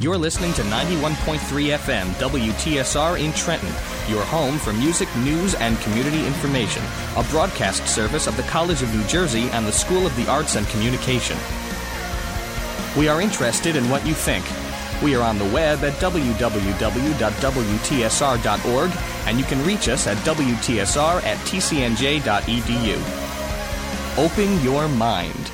You're listening to 91.3 FM WTSR in Trenton, your home for music, news, and community information. A broadcast service of the College of New Jersey and the School of the Arts and Communication. We are interested in what you think. We are on the web at www.wtsr.org, and you can reach us at wtsr at tcnj.edu. Open your mind.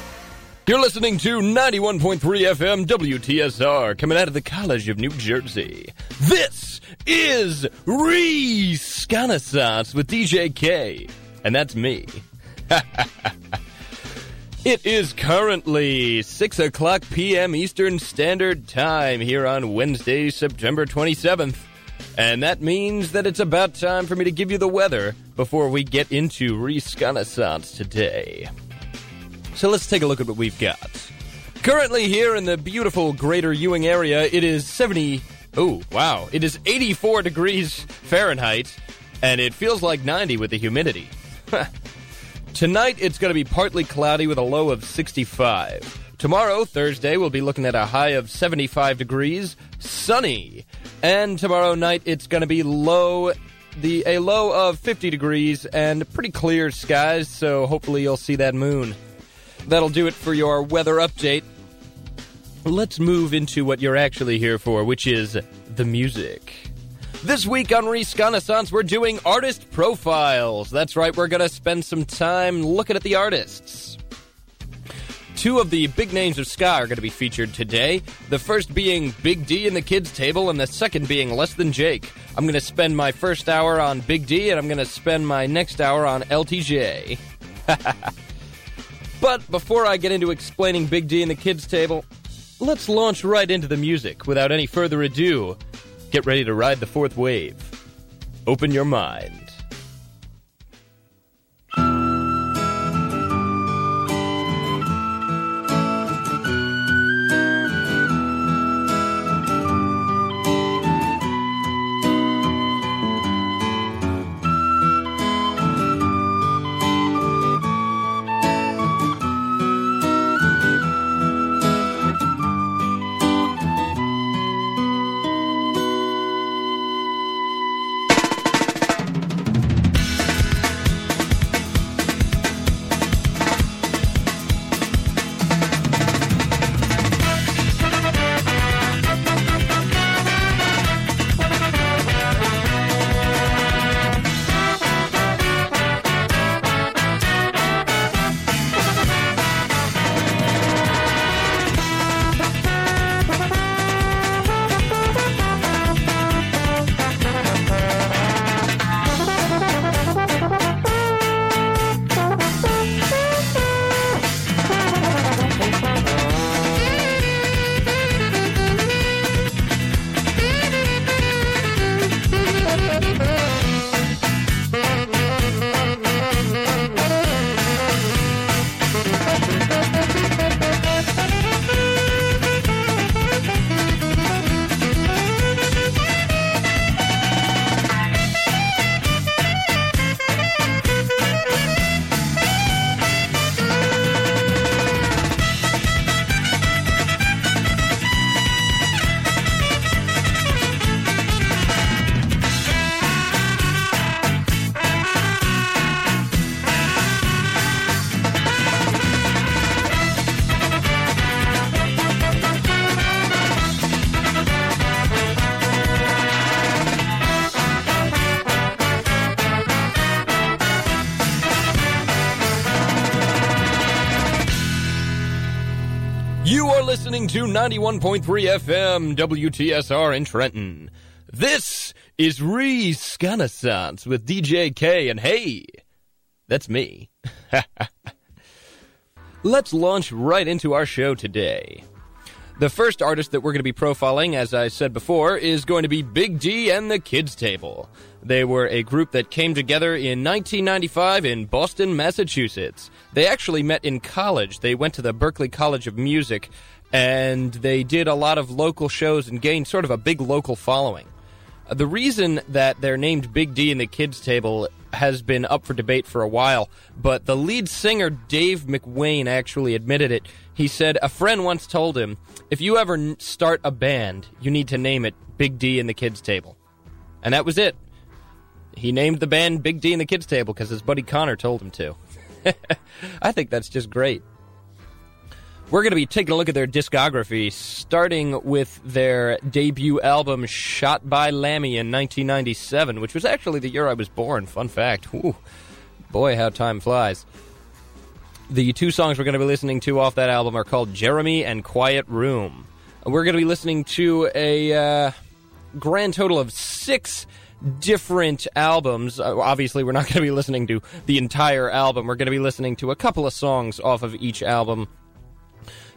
You're listening to 91.3 FM WTSR coming out of the College of New Jersey. This is Reconnaissance with DJ K, and that's me. it is currently 6 o'clock p.m. Eastern Standard Time here on Wednesday, September 27th. And that means that it's about time for me to give you the weather before we get into Reconnaissance today. So let's take a look at what we've got. Currently here in the beautiful greater Ewing area, it is 70. Oh, wow. It is 84 degrees Fahrenheit, and it feels like 90 with the humidity. Tonight, it's going to be partly cloudy with a low of 65. Tomorrow, Thursday, we'll be looking at a high of 75 degrees, sunny. And tomorrow night, it's going to be low the a low of 50 degrees and pretty clear skies, so hopefully you'll see that moon. That'll do it for your weather update. Let's move into what you're actually here for, which is the music. This week on Reconnaissance, we're doing artist profiles. That's right, we're going to spend some time looking at the artists. Two of the big names of ska are going to be featured today. The first being Big D and the Kids Table, and the second being Less Than Jake. I'm going to spend my first hour on Big D, and I'm going to spend my next hour on LTJ. But before I get into explaining Big D and the kids' table, let's launch right into the music without any further ado. Get ready to ride the fourth wave. Open your mind. Listening to 91.3 FM WTSR in Trenton. This is Reconnaissance with DJ K, and hey, that's me. Let's launch right into our show today. The first artist that we're going to be profiling, as I said before, is going to be Big D and the Kids Table. They were a group that came together in 1995 in Boston, Massachusetts. They actually met in college. They went to the Berklee College of Music and they did a lot of local shows and gained sort of a big local following. Uh, The reason that they're named Big D in the Kids Table has been up for debate for a while, but the lead singer Dave McWane, actually admitted it. He said a friend once told him, "If you ever start a band, you need to name it Big D and the Kids Table," and that was it. He named the band Big D and the Kids Table because his buddy Connor told him to. I think that's just great. We're going to be taking a look at their discography, starting with their debut album, Shot by Lammy, in 1997, which was actually the year I was born. Fun fact. Whew. Boy, how time flies. The two songs we're going to be listening to off that album are called Jeremy and Quiet Room. We're going to be listening to a uh, grand total of six different albums. Uh, obviously, we're not going to be listening to the entire album. We're going to be listening to a couple of songs off of each album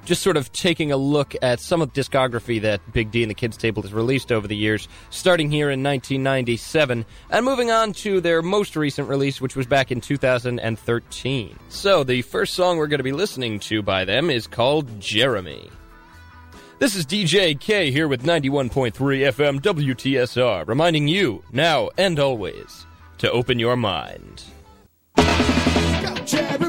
just sort of taking a look at some of the discography that Big D and the Kids Table has released over the years, starting here in 1997, and moving on to their most recent release, which was back in 2013. So, the first song we're going to be listening to by them is called Jeremy. This is DJ K here with 91.3 FM WTSR, reminding you, now and always, to open your mind. Jeremy.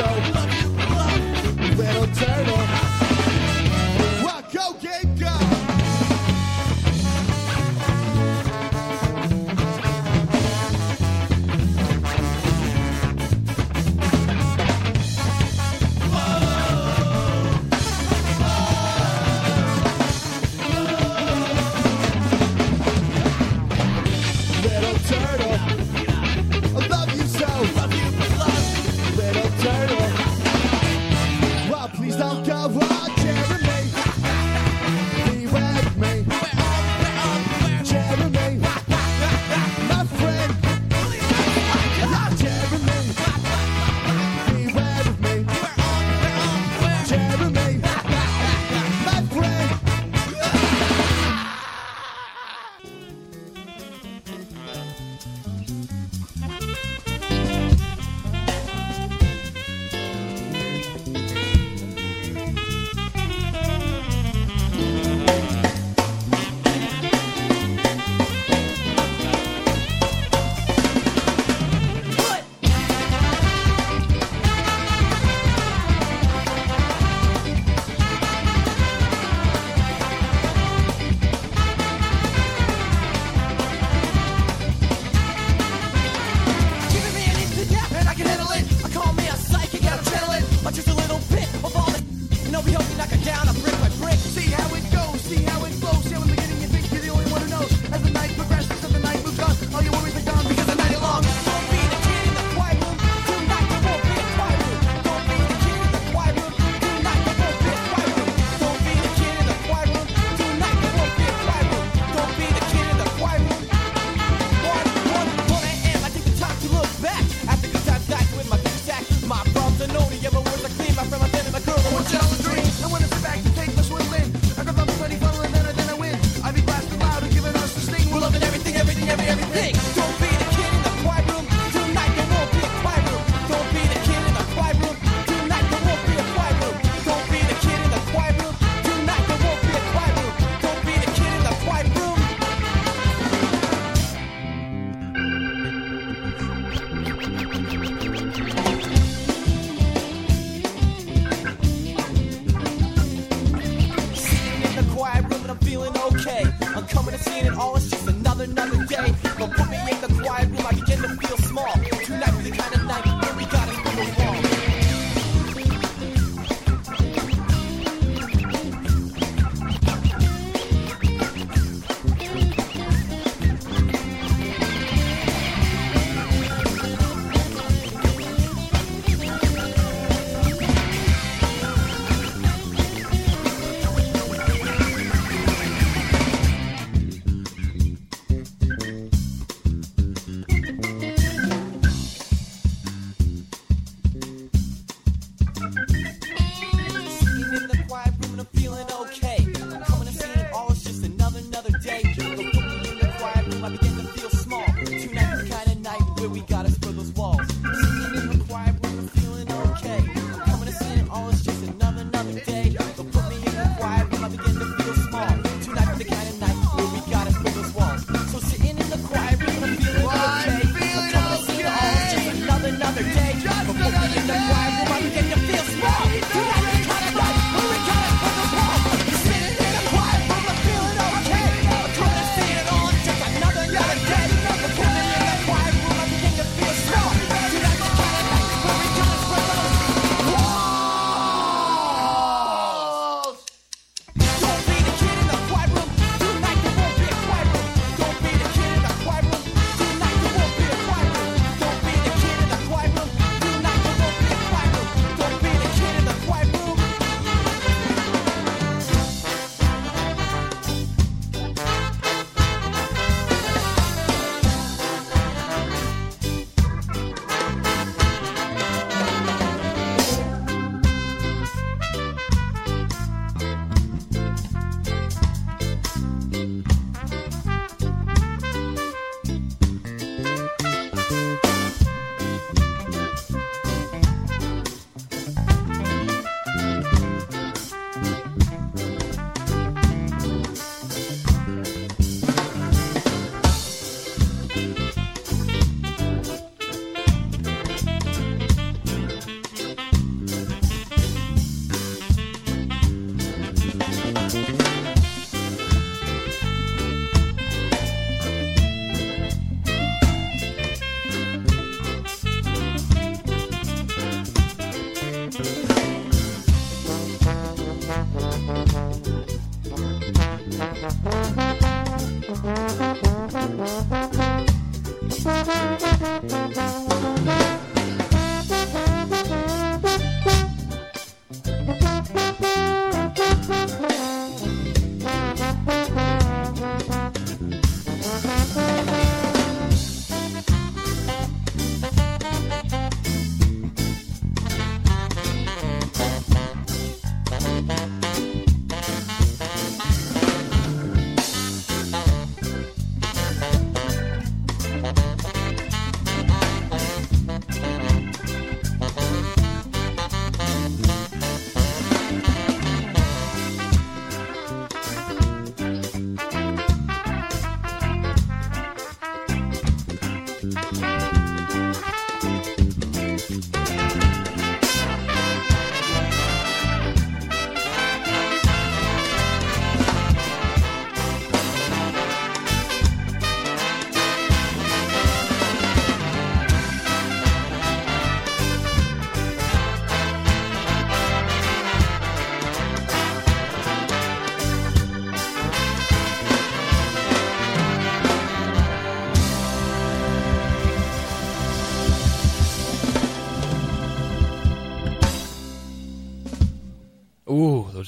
so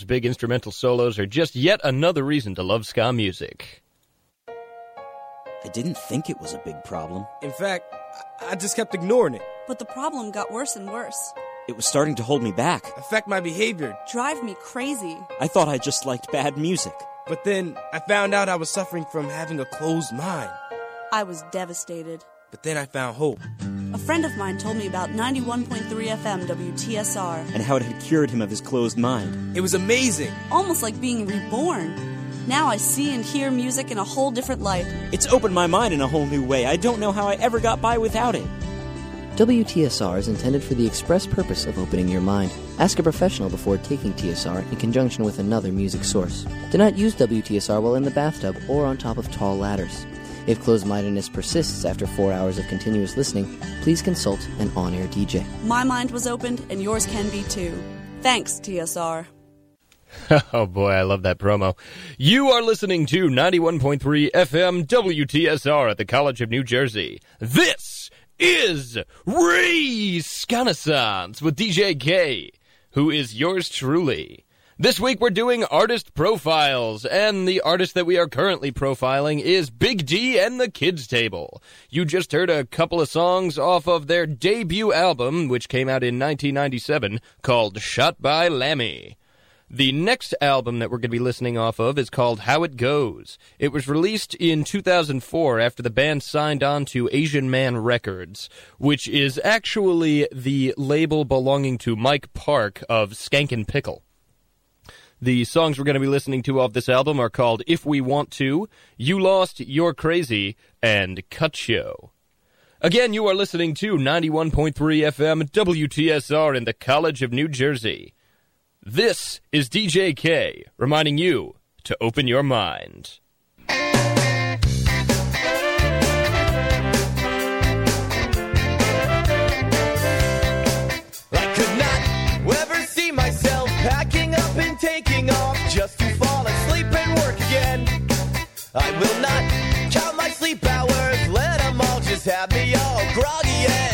Ooh, big instrumental solos are just yet another reason to love ska music. I didn't think it was a big problem. In fact, I- I just kept ignoring it. But the problem got worse and worse. It was starting to hold me back. Affect my behavior. Drive me crazy. I thought I just liked bad music. But then I found out I was suffering from having a closed mind. I was devastated. But then I found hope. A friend of mine told me about 91.3 FM WTSR, And how it had cured him of his closed mind. It was amazing. almost like being reborn. Now I see and hear music in a whole different light. It's opened my mind in a whole new way. I don't know how I ever got by without it. WTSR is intended for the express purpose of opening your mind. Ask a professional before taking TSR in conjunction with another music source. Do not use WTSR while in the bathtub or on top of tall ladders. If closed mindedness persists after four hours of continuous listening, please consult an on air DJ. My mind was opened, and yours can be too. Thanks, TSR. Oh boy, I love that promo. You are listening to 91.3 FM WTSR at the College of New Jersey. This is Reconnaissance with DJ K, who is yours truly. This week we're doing artist profiles, and the artist that we are currently profiling is Big D and the Kids Table. You just heard a couple of songs off of their debut album, which came out in 1997, called Shot by Lammy. The next album that we're going to be listening off of is called How It Goes. It was released in 2004 after the band signed on to Asian Man Records, which is actually the label belonging to Mike Park of Skankin' Pickle. The songs we're going to be listening to off this album are called If We Want To, You Lost, You're Crazy, and Cut Show. Again, you are listening to 91.3 FM WTSR in the College of New Jersey. This is DJ K reminding you to open your mind. I will not count my sleep hours, let them all just have me all groggy and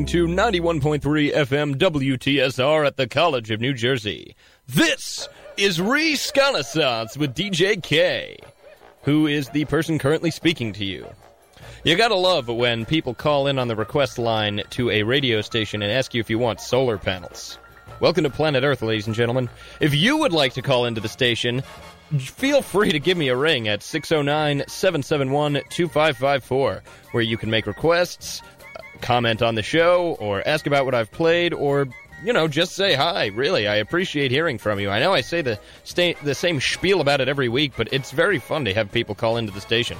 listening to 91.3 FM WTSR at the College of New Jersey. This is Reconnaissance with DJ K, who is the person currently speaking to you. You gotta love when people call in on the request line to a radio station and ask you if you want solar panels. Welcome to Planet Earth, ladies and gentlemen. If you would like to call into the station, feel free to give me a ring at 609 771 2554, where you can make requests, comment on the show, or ask about what I've played, or, you know, just say hi. Really, I appreciate hearing from you. I know I say the, sta- the same spiel about it every week, but it's very fun to have people call into the station.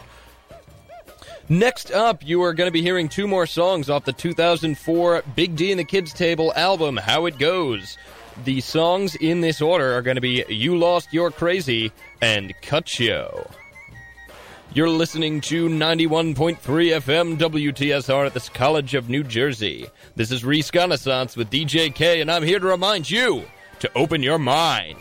Next up, you are going to be hearing two more songs off the 2004 Big D and the Kids Table album, How It Goes. The songs in this order are going to be You Lost Your Crazy and Cut Yo. You're listening to 91.3 FM WTSR at the College of New Jersey. This is Reconnaissance with DJ K, and I'm here to remind you to open your mind.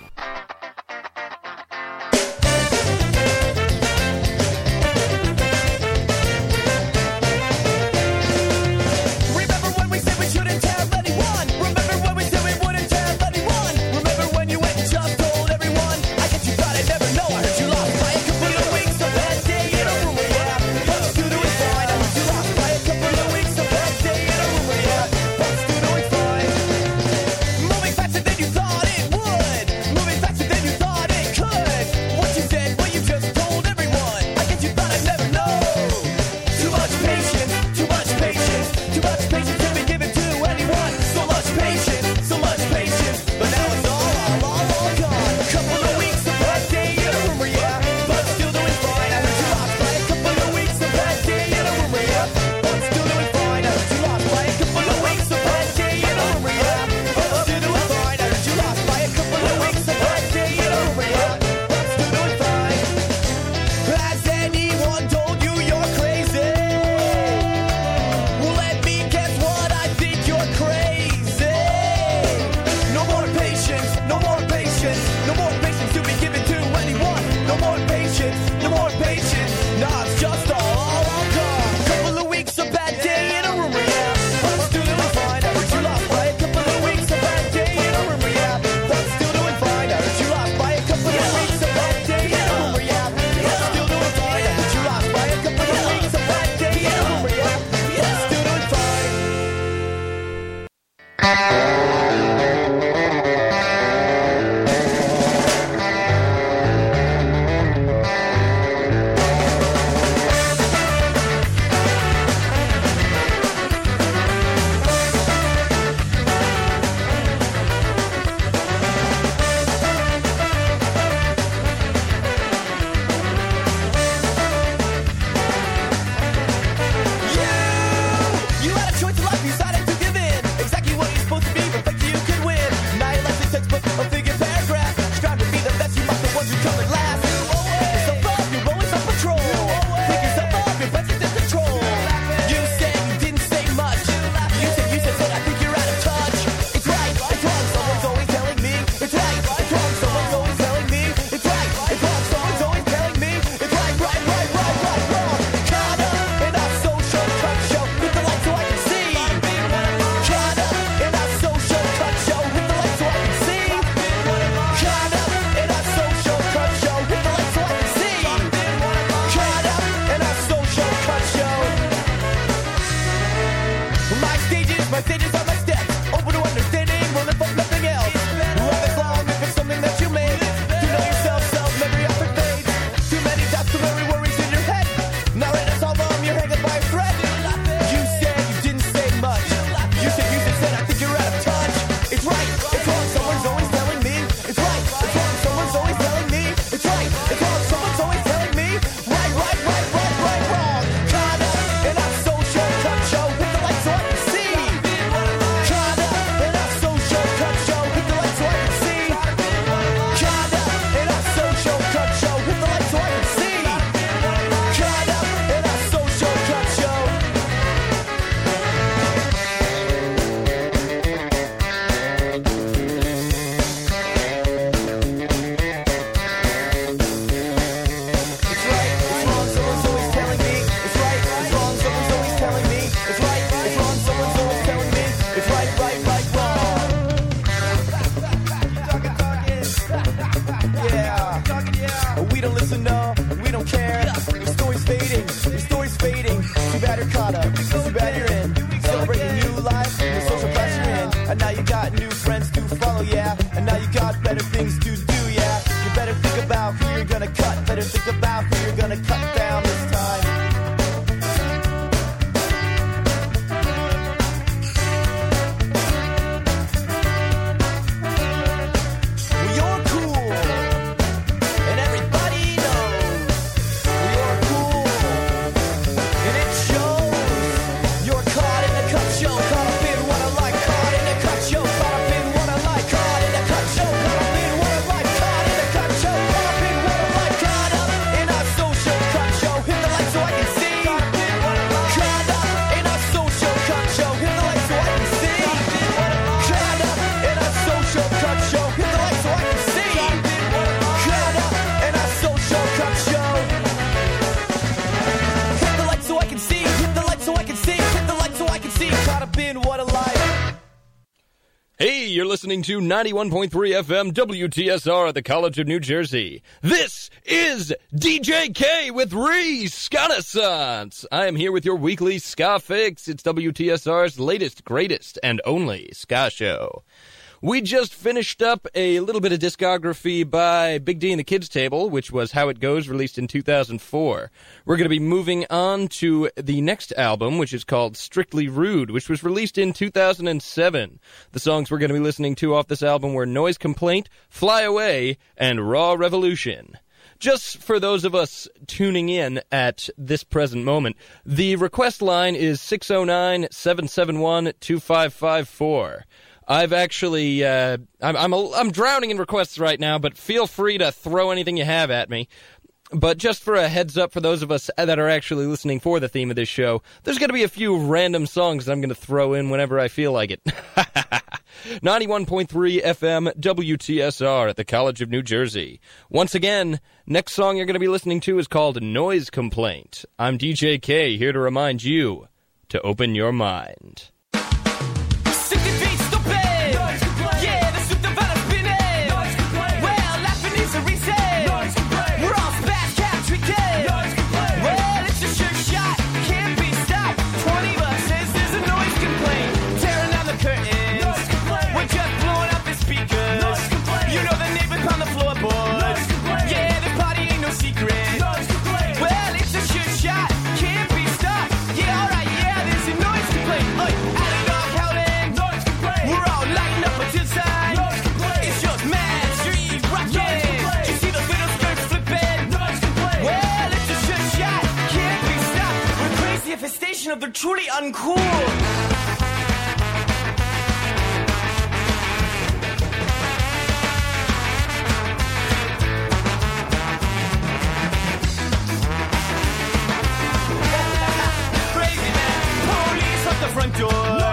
better think about listening to 91.3 FM WTSR at the College of New Jersey. This is DJ K with Reconnaissance. I am here with your weekly ska fix. It's WTSR's latest, greatest, and only ska show. We just finished up a little bit of discography by Big D and the Kids Table, which was How It Goes, released in 2004. We're going to be moving on to the next album, which is called Strictly Rude, which was released in 2007. The songs we're going to be listening to off this album were Noise Complaint, Fly Away, and Raw Revolution. Just for those of us tuning in at this present moment, the request line is 609 771 2554. I've actually, uh, I'm, I'm, a, I'm drowning in requests right now, but feel free to throw anything you have at me. But just for a heads up for those of us that are actually listening for the theme of this show, there's going to be a few random songs that I'm going to throw in whenever I feel like it. 91.3 FM WTSR at the College of New Jersey. Once again, next song you're going to be listening to is called Noise Complaint. I'm DJ K here to remind you to open your mind. Of the truly uncool. Front door. Did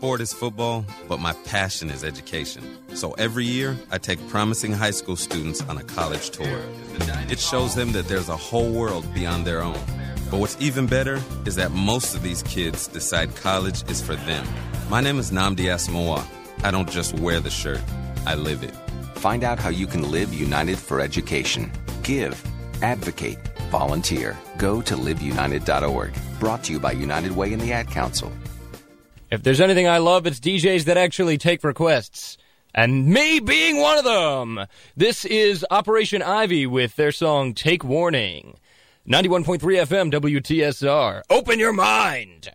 sport is football, but my passion is education. So every year, I take promising high school students on a college tour. It shows them that there's a whole world beyond their own. But what's even better is that most of these kids decide college is for them. My name is Nnamdi Asomugha. I don't just wear the shirt, I live it. Find out how you can live united for education. Give, advocate, volunteer. Go to liveunited.org. Brought to you by United Way and the Ad Council. If there's anything I love, it's DJs that actually take requests. And me being one of them. This is Operation Ivy with their song Take Warning. 91.3 FM WTSR. Open your mind!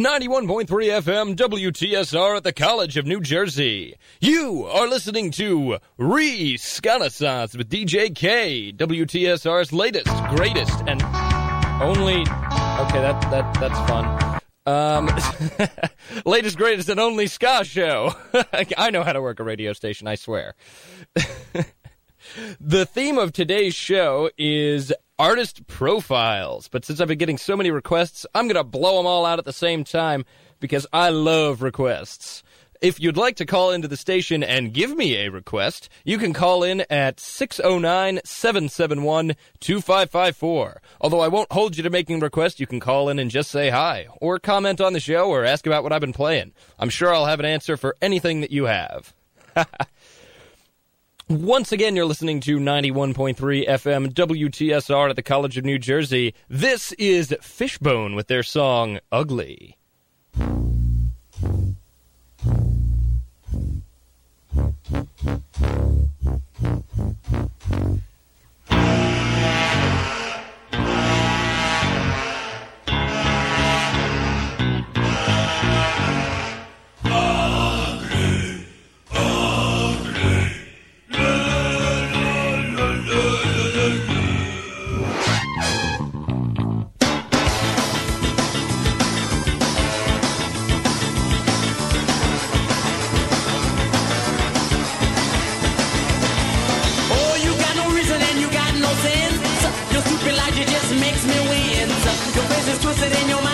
91.3 FM WTSR at the College of New Jersey. You are listening to Reconnaissance with DJ K, WTSR's latest, greatest, and only. Okay, that that that's fun. Um, latest, greatest, and only ska show. I know how to work a radio station. I swear. The theme of today's show is artist profiles, but since I've been getting so many requests, I'm going to blow them all out at the same time because I love requests. If you'd like to call into the station and give me a request, you can call in at 609 771 2554. Although I won't hold you to making requests, you can call in and just say hi, or comment on the show, or ask about what I've been playing. I'm sure I'll have an answer for anything that you have. Once again, you're listening to 91.3 FM WTSR at the College of New Jersey. This is Fishbone with their song Ugly. Sereno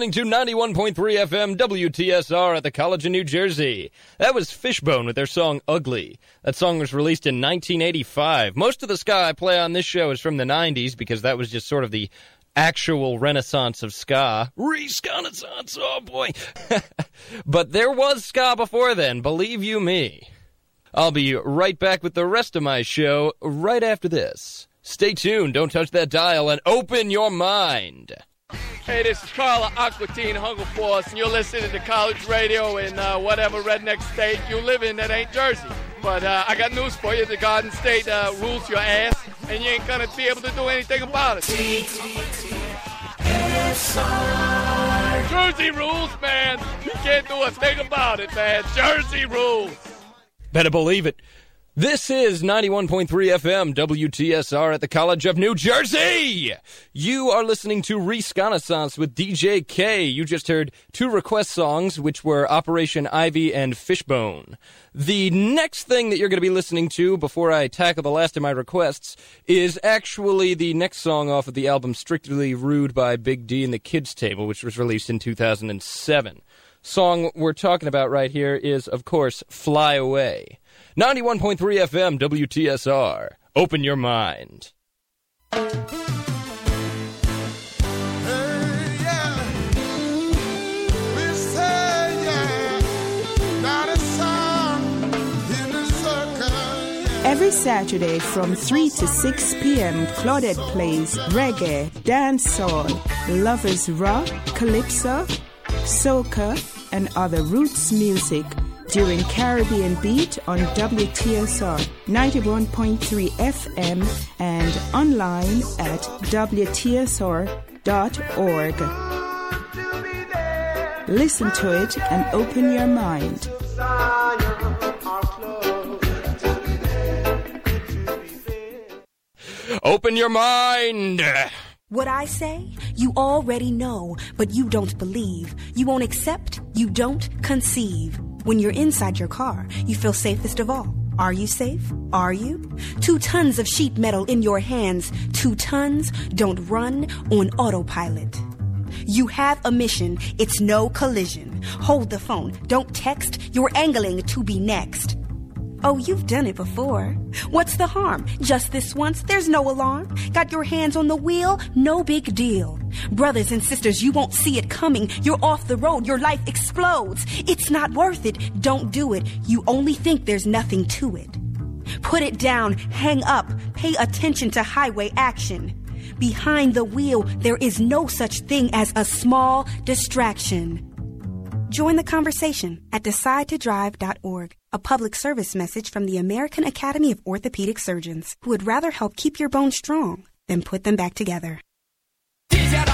listening to 91.3 FM WTSR at the College of New Jersey. That was Fishbone with their song Ugly. That song was released in 1985. Most of the ska I play on this show is from the 90s because that was just sort of the actual renaissance of ska. Reconnaissance, oh boy. but there was ska before then, believe you me. I'll be right back with the rest of my show right after this. Stay tuned, don't touch that dial, and open your mind. Hey, this is Carla Aqua Teen Hunger Force, and you're listening to college radio in uh, whatever redneck state you live in that ain't Jersey. But uh, I got news for you: the Garden State uh, rules your ass, and you ain't gonna be able to do anything about it. Jersey rules, man. You can't do a thing about it, man. Jersey rules. Better believe it. This is 91.3 FM WTSR at the College of New Jersey. You are listening to Reconnaissance with DJ K. You just heard two request songs, which were Operation Ivy and Fishbone. The next thing that you're going to be listening to before I tackle the last of my requests is actually the next song off of the album Strictly Rude by Big D and the Kids Table, which was released in 2007. Song we're talking about right here is, of course, Fly Away. 91.3 FM WTSR. Open your mind. Every Saturday from 3 to 6 p.m., Claudette plays reggae, dancehall, lovers rock, calypso, soca, and other roots music during Caribbean Beat on WTSR 91.3 FM and online at WTSR.org. Listen to it and open your mind. Open your mind! What I say, you already know, but you don't believe. You won't accept, you don't conceive. When you're inside your car, you feel safest of all. Are you safe? Are you? Two tons of sheet metal in your hands. Two tons don't run on autopilot. You have a mission. It's no collision. Hold the phone. Don't text. You're angling to be next. Oh, you've done it before. What's the harm? Just this once, there's no alarm. Got your hands on the wheel? No big deal. Brothers and sisters, you won't see it coming. You're off the road, your life explodes. It's not worth it. Don't do it. You only think there's nothing to it. Put it down, hang up, pay attention to highway action. Behind the wheel, there is no such thing as a small distraction. Join the conversation at decidetodrive.org, a public service message from the American Academy of Orthopedic Surgeons, who would rather help keep your bones strong than put them back together. Teach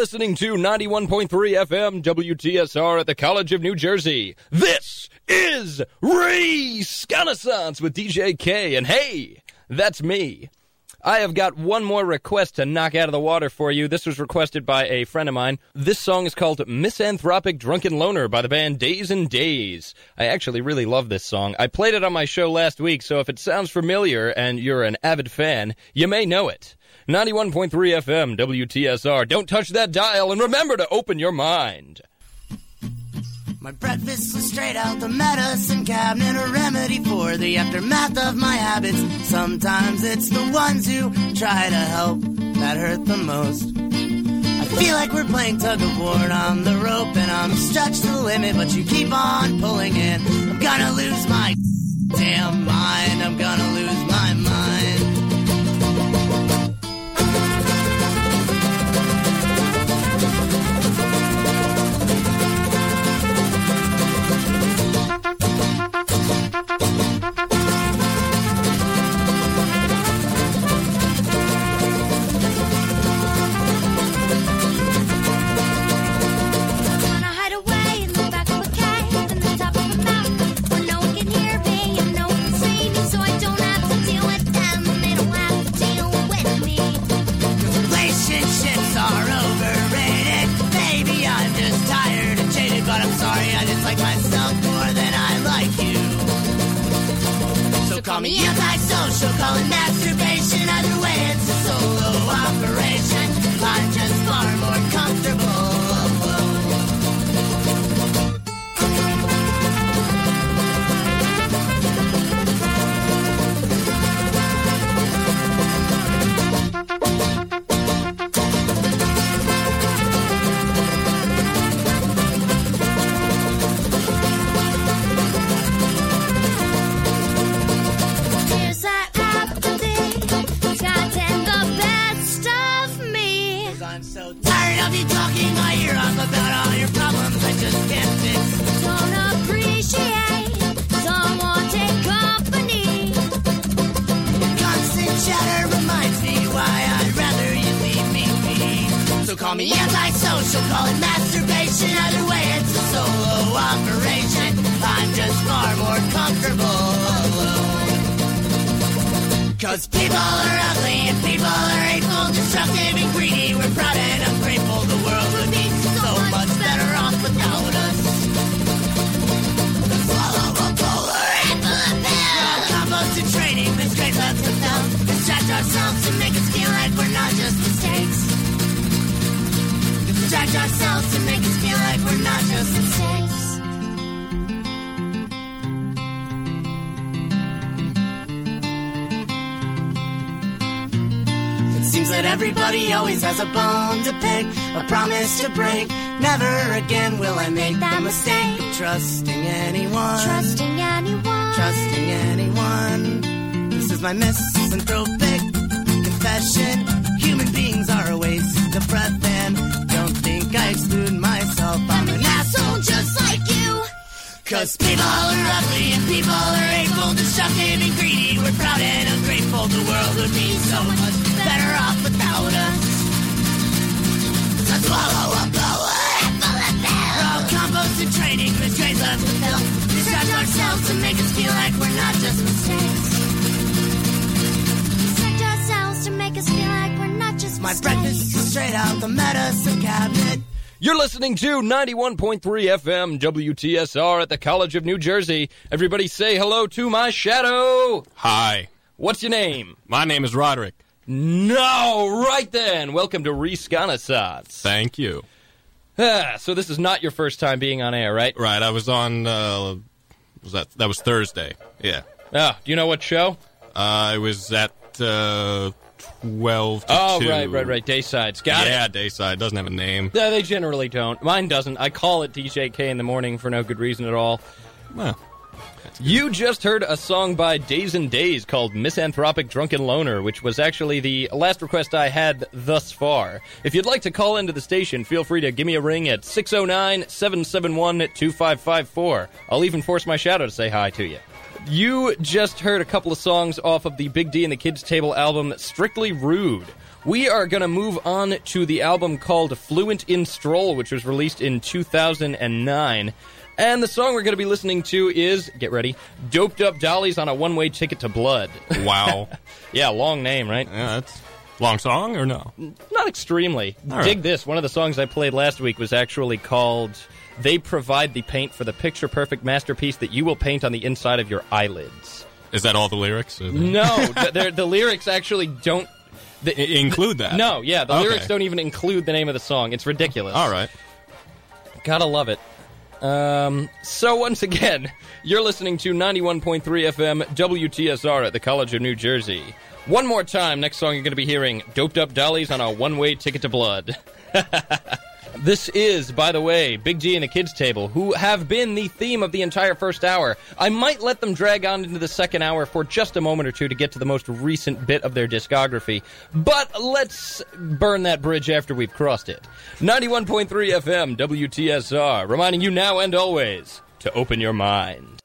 listening to 91.3 FM WTSR at the College of New Jersey. This is Reconnaissance with DJ K. And hey, that's me. I have got one more request to knock out of the water for you. This was requested by a friend of mine. This song is called Misanthropic Drunken Loner by the band Days and Days. I actually really love this song. I played it on my show last week, so if it sounds familiar and you're an avid fan, you may know it. 91.3 FM, WTSR. Don't touch that dial and remember to open your mind. My breakfast was straight out the medicine cabinet, a remedy for the aftermath of my habits. Sometimes it's the ones who try to help that hurt the most. I feel like we're playing tug of war on the rope, and I'm stretched to the limit, but you keep on pulling in. I'm gonna lose my damn mind. I'm gonna lose my mind. Me. Antisocial, call it everybody always has a bone to pick, a promise to break. Never again will I make the mistake of trusting anyone. Trusting anyone. Trusting anyone. This is my misanthropic confession. Human beings are a waste of breath, and don't think I exclude myself. I'm an asshole just like you. Cause people are ugly and people are hateful, destructive and greedy. We're proud and ungrateful. The world would be so much You're listening to 91.3 FM WTSR at the College of New Jersey. Everybody say hello to my shadow. Hi. What's your name? My name is Roderick. No, right then. Welcome to Reconnaissance. Thank you. Ah, so this is not your first time being on air, right? Right. I was on. Uh, was that that was Thursday? Yeah. Oh, do you know what show? Uh, I was at uh, twelve. To Oh, 2. right, right, right. Daysides. Got it. yeah, Dayside doesn't have a name. No, they generally don't. Mine doesn't. I call it DJK in the morning for no good reason at all. Well, You just heard a song by Days and Days called Misanthropic Drunken Loner, which was actually the last request I had thus far. If you'd like to call into the station, feel free to give me a ring at 609 771 2554. I'll even force my shadow to say hi to you. You just heard a couple of songs off of the Big D and the Kids Table album, Strictly Rude. We are going to move on to the album called Fluent in Stroll, which was released in 2009. And the song we're going to be listening to is, get ready, Doped Up Dollies on a One Way Ticket to Blood. Wow. yeah, long name, right? Yeah, that's long song or no? Not extremely. All right. Dig this. One of the songs I played last week was actually called They Provide the Paint for the Picture Perfect Masterpiece That You Will Paint on the Inside of Your Eyelids. Is that all the lyrics? Or the- No, the, the, the lyrics actually don't. The, I- include that? No, yeah, the Okay. lyrics don't even include the name of the song. It's ridiculous. All right. Gotta love it. Um, so once again, you're listening to 91.3 FM WTSR at the College of New Jersey. One more time, next song you're going to be hearing Doped Up Dollies on a One Way Ticket to Blood. This is, by the way, Big D and the Kids Table, who have been the theme of the entire first hour. I might let them drag on into the second hour for just a moment or two to get to the most recent bit of their discography, but let's burn that bridge after we've crossed it. 91.3 FM, WTSR, reminding you now and always to open your mind.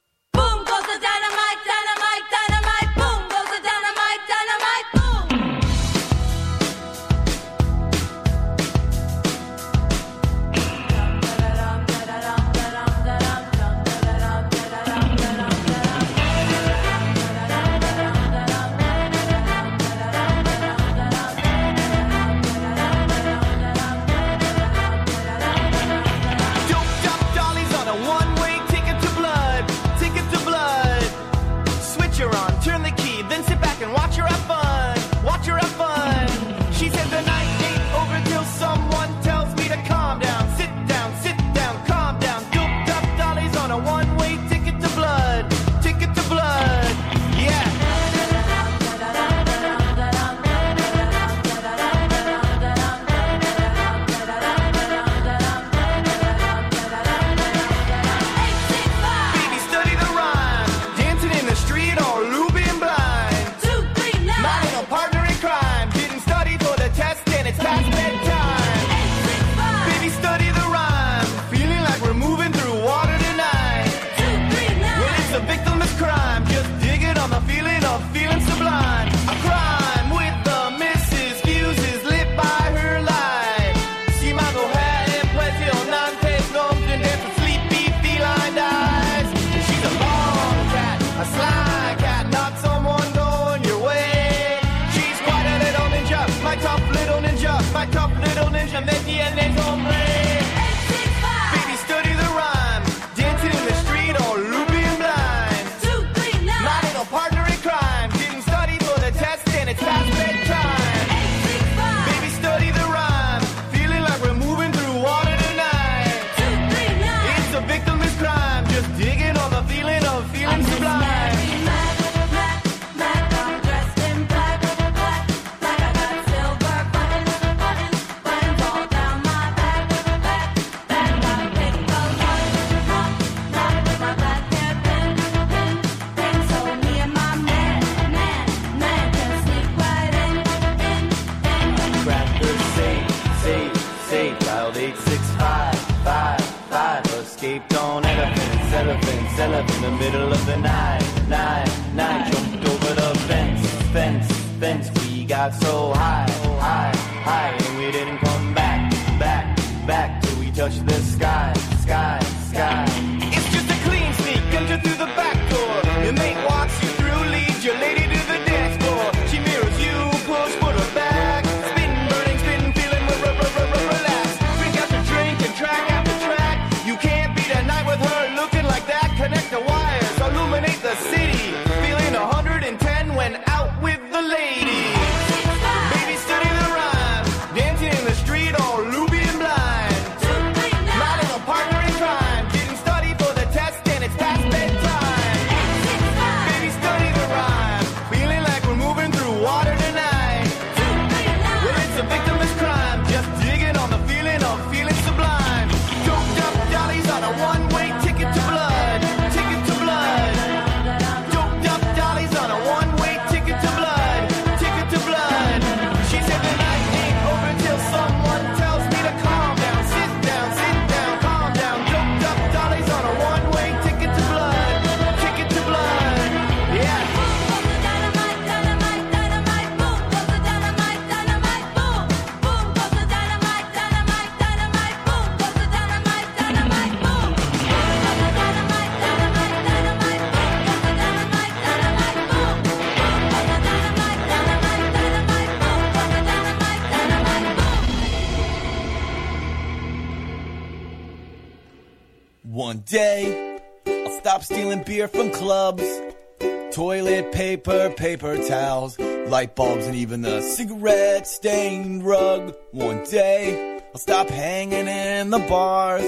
Paper, towels, light bulbs, and even the cigarette stained rug. One day, I'll stop hanging in the bars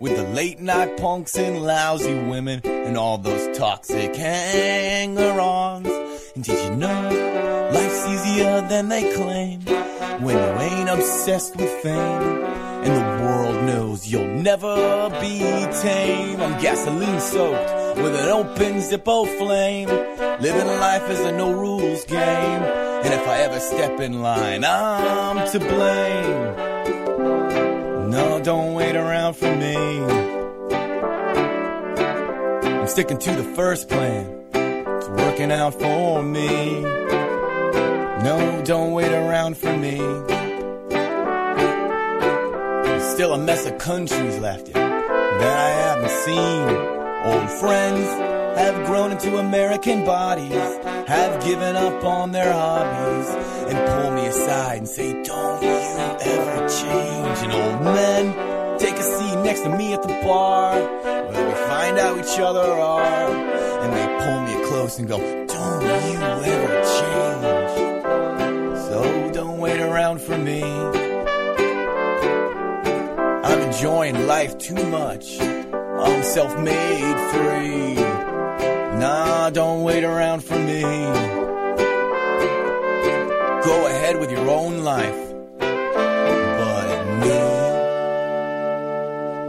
with the late night punks and lousy women and all those toxic hanger ons. And did you know life's easier than they claim when you ain't obsessed with fame? And the world knows you'll never be tame. I'm gasoline soaked with an open Zippo flame. Living life is a no rules game. And if I ever step in line, I'm to blame. No, don't wait around for me. I'm sticking to the first plan. It's working out for me. No, don't wait around for me. There's still a mess of countries left yet that I haven't seen. Old friends have grown into American bodies, have given up on their hobbies, and pull me aside and say, Don't you ever change. And old men take a seat next to me at the bar, where we find out each other are, and they pull me close and go, Don't you ever change. So don't wait around for me. I'm enjoying life too much. I'm self made free. Nah, don't wait around for me. Go ahead with your own life. But me.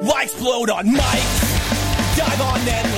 Why explode on mics? Dive on endless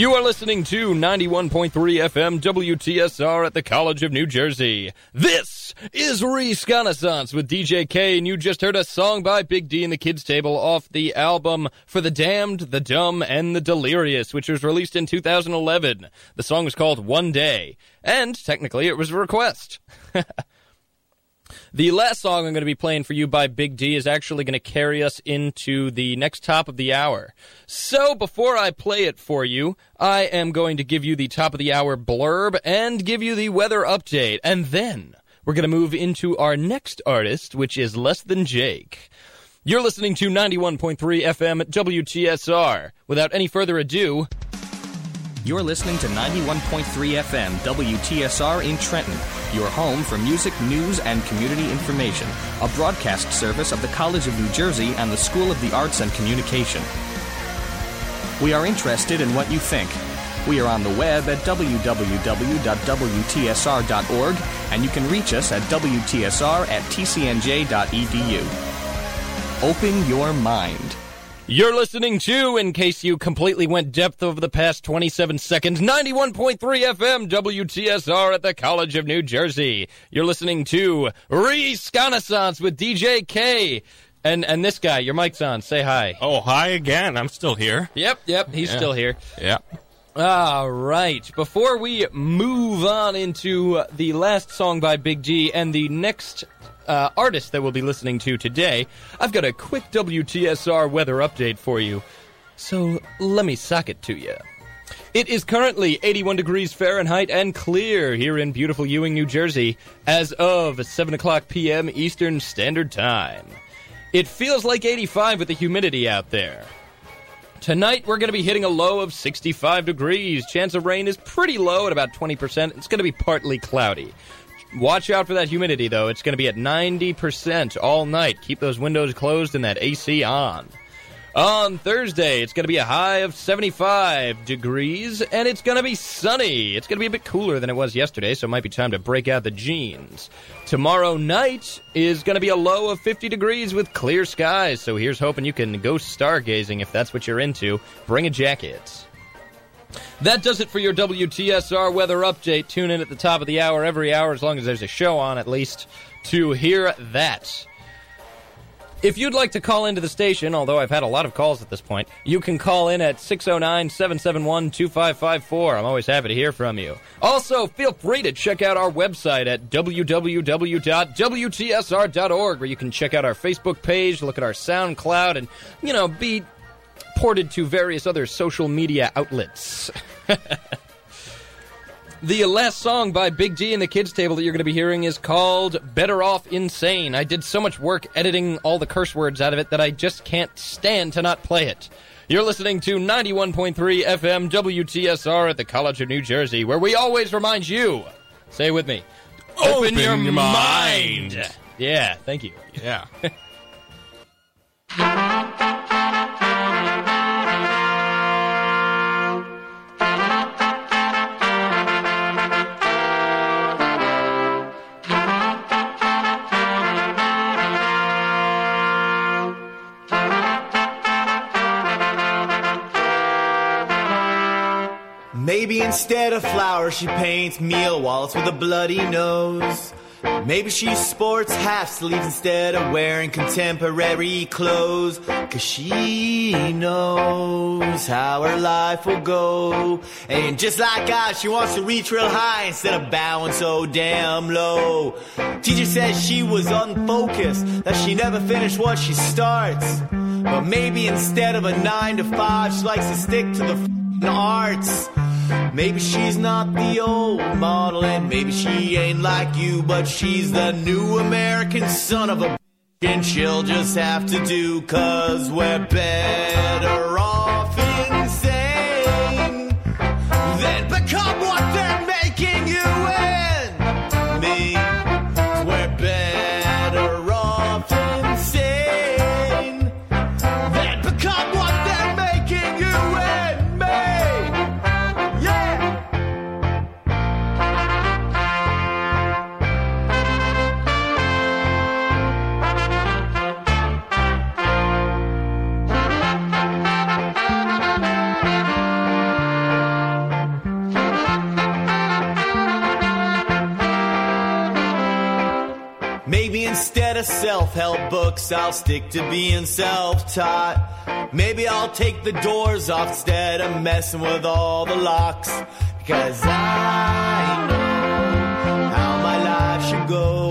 You are listening to 91.3 FM WTSR at the College of New Jersey. This is Reconnaissance with DJ K, and you just heard a song by Big D and the Kids Table off the album For the Damned, the Dumb, and the Delirious, which was released in 2011. The song was called One Day, and technically it was a request. The last song I'm going to be playing for you by Big D is actually going to carry us into the next top of the hour. So before I play it for you, I am going to give you the top of the hour blurb and give you the weather update. And then we're going to move into our next artist, which is Less Than Jake. You're listening to 91.3 FM WTSR. Without any further ado, You're listening to 91.3 FM WTSR in Trenton, your home for music, news, and community information. A broadcast service of the College of New Jersey and the School of the Arts and Communication. We are interested in what you think. We are on the web at www.wtsr.org, and you can reach us at wtsr at tcnj.edu. Open your mind. You're listening to, in case you completely went depth over the past 27 seconds, 91.3 FM WTSR at the College of New Jersey. You're listening to Reconnaissance with DJ K. And and this guy, your mic's on. Say hi. Oh, hi again. I'm still here. Yep, yep, he's Yeah. still here. Yeah. All right. Before we move on into the last song by Big D and the next uh, artist that we'll be listening to today, I've got a quick WTSR weather update for you. So let me sock it to you. It is currently 81 degrees Fahrenheit and clear here in beautiful Ewing, New Jersey, as of 7 o'clock p.m. Eastern Standard Time. It feels like 85 with the humidity out there. Tonight, we're going to be hitting a low of 65 degrees. Chance of rain is pretty low at about 20%. It's going to be partly cloudy. Watch out for that humidity, though. It's going to be at 90% all night. Keep those windows closed and that AC on. On Thursday, it's going to be a high of 75 degrees, and it's going to be sunny. It's going to be a bit cooler than it was yesterday, so it might be time to break out the jeans. Tomorrow night is going to be a low of 50 degrees with clear skies, so here's hoping you can go stargazing if that's what you're into. Bring a jacket. That does it for your WTSR weather update. Tune in at the top of the hour every hour, as long as there's a show on at least, to hear that. If you'd like to call into the station, although I've had a lot of calls at this point, you can call in at 609 771 2554. I'm always happy to hear from you. Also, feel free to check out our website at www.wtsr.org, where you can check out our Facebook page, look at our SoundCloud, and, you know, be ported to various other social media outlets. The last song by Big D and the Kids Table that you're going to be hearing is called Better Off Insane. I did so much work editing all the curse words out of it that I just can't stand to not play it. You're listening to 91.3 FM WTSR at the College of New Jersey, where we always remind you, say it with me, Open your mind. Yeah, thank you. Yeah. Instead of flowers, she paints Mia Wallace with a bloody nose. Maybe she sports half sleeves instead of wearing contemporary clothes. Cause she knows how her life will go. And just like I, she wants to reach real high instead of bowing so damn low. Teacher says she was unfocused, that she never finished what she starts. But maybe instead of a nine to five, she likes to stick to the f***ing arts. Maybe she's not the old model, and maybe she ain't like you, but she's the new American son of a b- and she'll just have to do, cause we're better of self help books, I'll stick to being self taught. Maybe I'll take the doors off instead of messing with all the locks. Because I know how my life should go.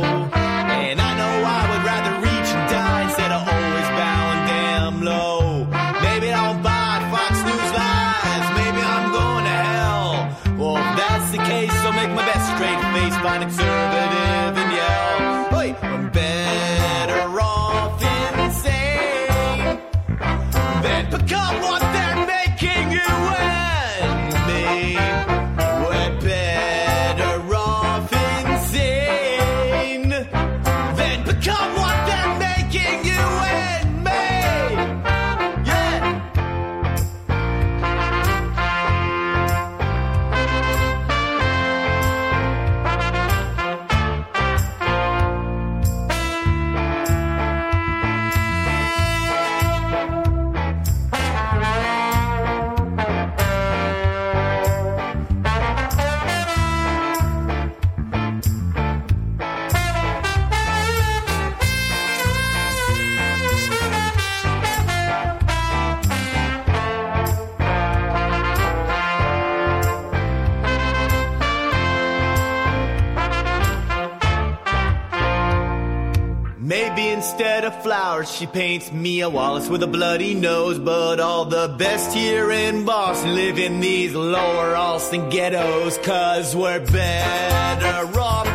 Flowers. She paints Mia Wallace with a bloody nose. But all the best here in Boston live in these lower Allston ghettos. Cause we're better off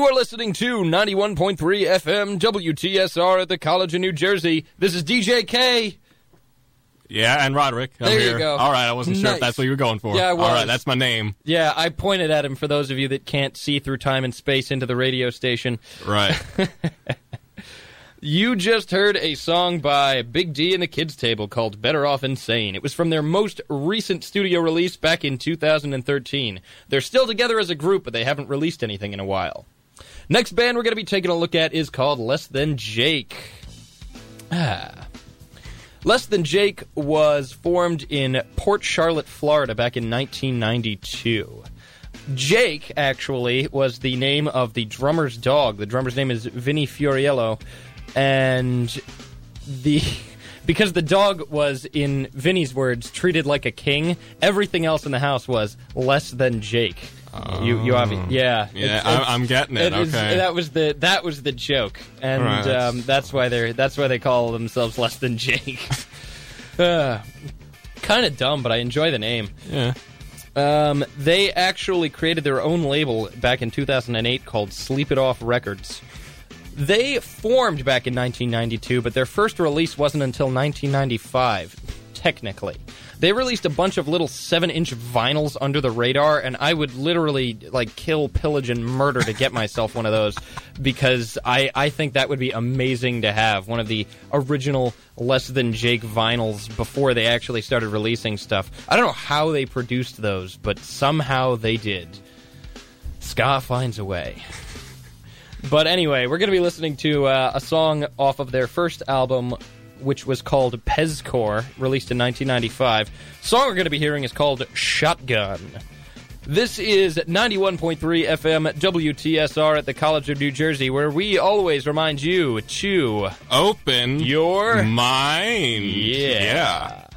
You are listening to 91.3 FM WTSR at the College of New Jersey. This is DJ K. Yeah, and Roderick. I'm There you here. go. All right, I wasn't sure if that's what you were going for. Yeah, I All right, that's my name. Yeah, I pointed at him for those of you that can't see through time and space into the radio station. Right. You just heard a song by Big D and the Kids Table called Better Off Insane. It was from their most recent studio release back in 2013. They're still together as a group, but they haven't released anything in a while. Next band we're going to be taking a look at is called Less Than Jake. Ah. Less Than Jake was formed in Port Charlotte, Florida back in 1992. Jake, actually, was the name of the drummer's dog. The drummer's name is Vinnie Fiorello. And the. Because the dog was, in Vinnie's words, treated like a king, everything else in the house was less than Jake. You, you obvi- yeah, Yeah, It's- it's- I'm getting it. okay. that was the that was the joke, and Right, that's- um, that's why they're that's why they call themselves less than Jake. uh, kind of dumb, but I enjoy the name. Yeah. Um, they actually created their own label back in 2008 called Sleep It Off Records. They formed back in 1992, but their first release wasn't until 1995, technically. They released a bunch of little 7 inch vinyls under the radar, and I would literally like kill, pillage, and murder to get myself one of those because I, I think that would be amazing to have. One of the original Less Than Jake vinyls before they actually started releasing stuff. I don't know how they produced those, but somehow they did. Ska finds a way. But anyway, we're going to be listening to uh, a song off of their first album, which was called Pezcore, released in 1995. song we're going to be hearing is called Shotgun. This is 91.3 FM WTSR at the College of New Jersey, where we always remind you to open your mind. Yeah. Let's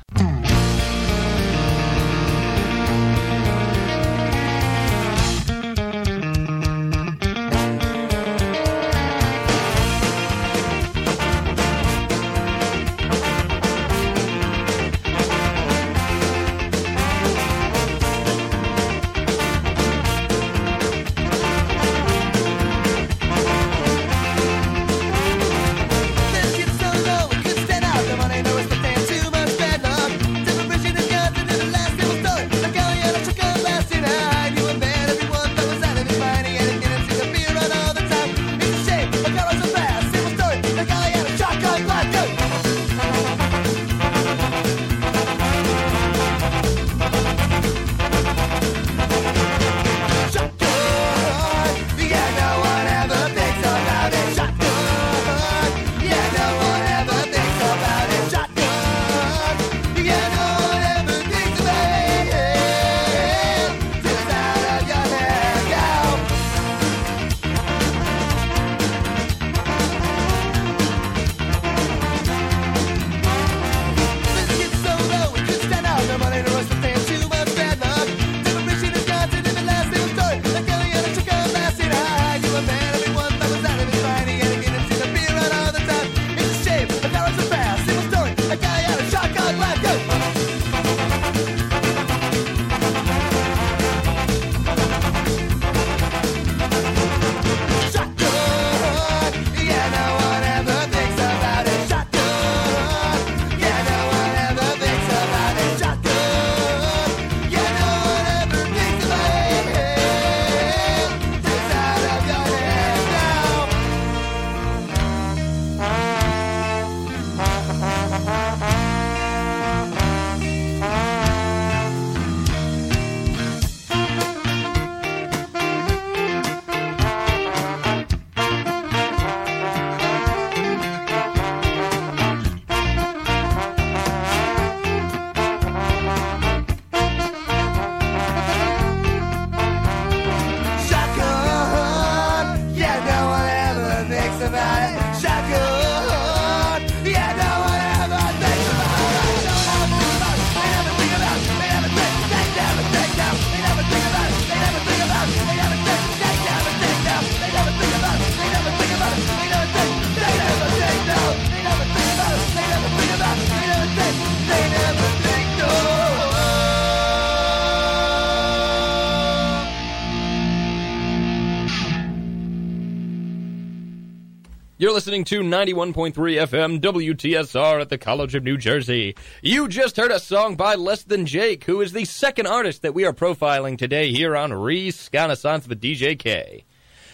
You're listening to 91.3 FM WTSR at the College of New Jersey. You just heard a song by Less Than Jake, who is the second artist that we are profiling today here on Reconnaissance with DJ K.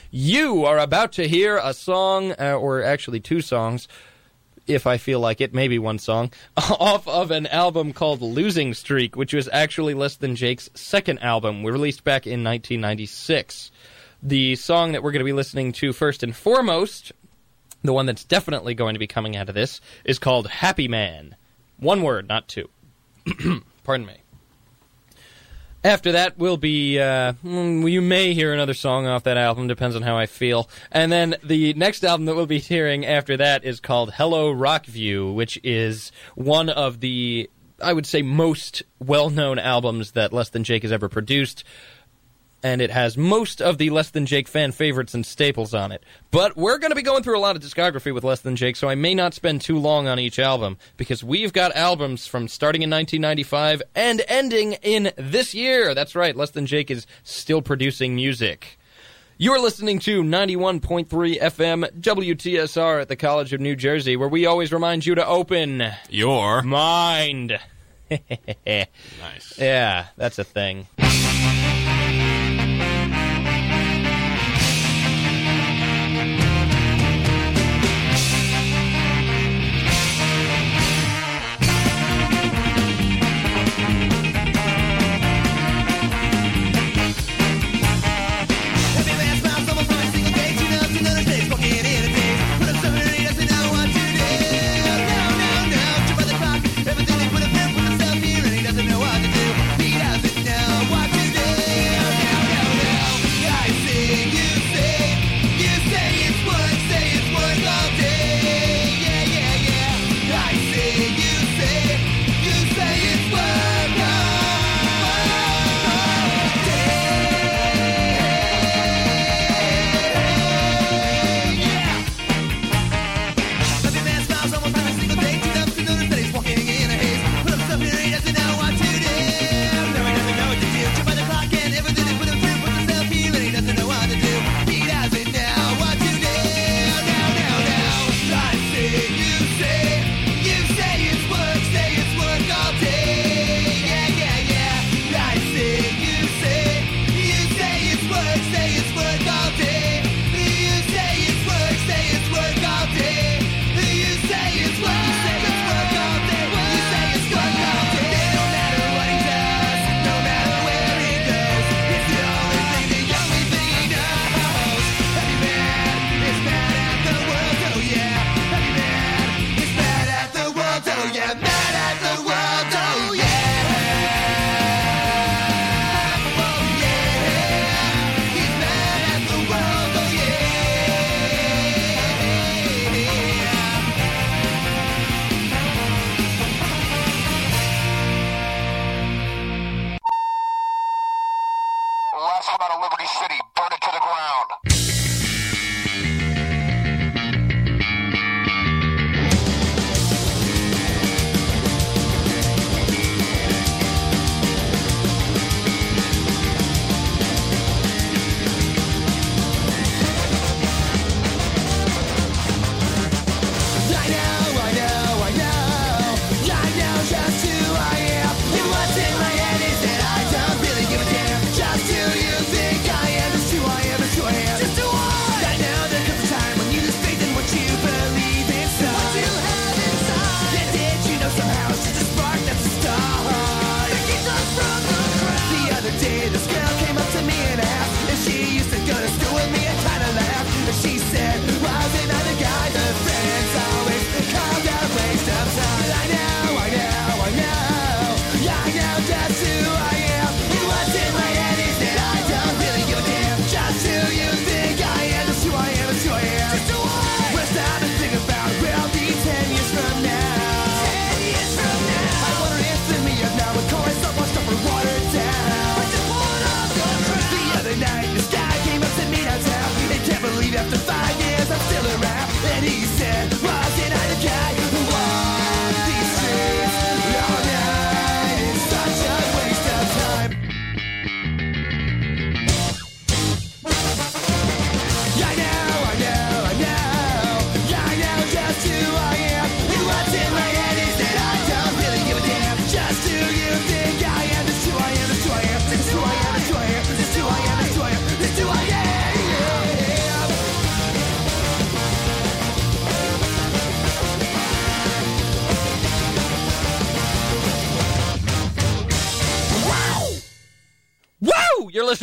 You are about to hear a song, uh, or actually two songs, if I feel like it, maybe one song, off of an album called Losing Streak, which was actually Less Than Jake's second album, released back in 1996. The song that we're going to be listening to first and foremost, the one that's definitely going to be coming out of this, is called Happy Man. One word, not two. Pardon me. After that we'll be, uh, mm, you may hear another song off that album, depends on how I feel. And then the next album that we'll be hearing after that is called Hello Rockview, which is one of the, I would say, most well known albums that Less Than Jake has ever produced and it has most of the Less Than Jake fan favorites and staples on it. But we're going to be going through a lot of discography with Less Than Jake, so I may not spend too long on each album because we've got albums from starting in 1995 and ending in this year. That's right, Less Than Jake is still producing music. You're listening to 91.3 FM WTSR at the College of New Jersey, where we always remind you to open your mind. nice. Yeah, that's a thing.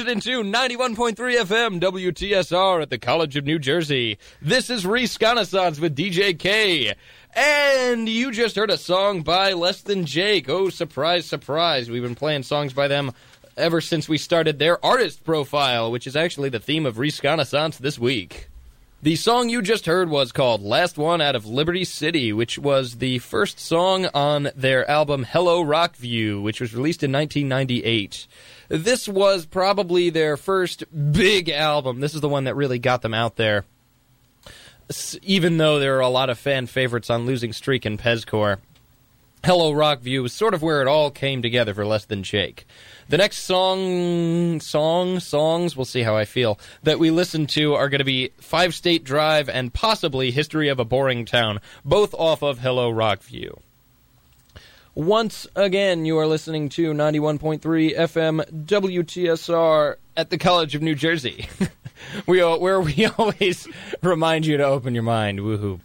listening to 91.3 FM WTSR at the College of New Jersey. This is Reconnaissance with DJ K. And you just heard a song by Less Than Jake. Oh, surprise, surprise. We've been playing songs by them ever since we started their artist profile, which is actually the theme of Reconnaissance this week. The song you just heard was called Last One Out of Liberty City, which was the first song on their album Hello Rockview, which was released in 1998. This was probably their first big album. This is the one that really got them out there. Even though there are a lot of fan favorites on Losing Streak and Pezcore, Hello Rockview was sort of where it all came together for Less Than Jake. The next song, song, songs, we'll see how I feel, that we listen to are going to be Five State Drive and possibly History of a Boring Town, both off of Hello Rockview. Once again, you are listening to 91.3 FM WTSR at the College of New Jersey, we, where we always remind you to open your mind. Woohoo.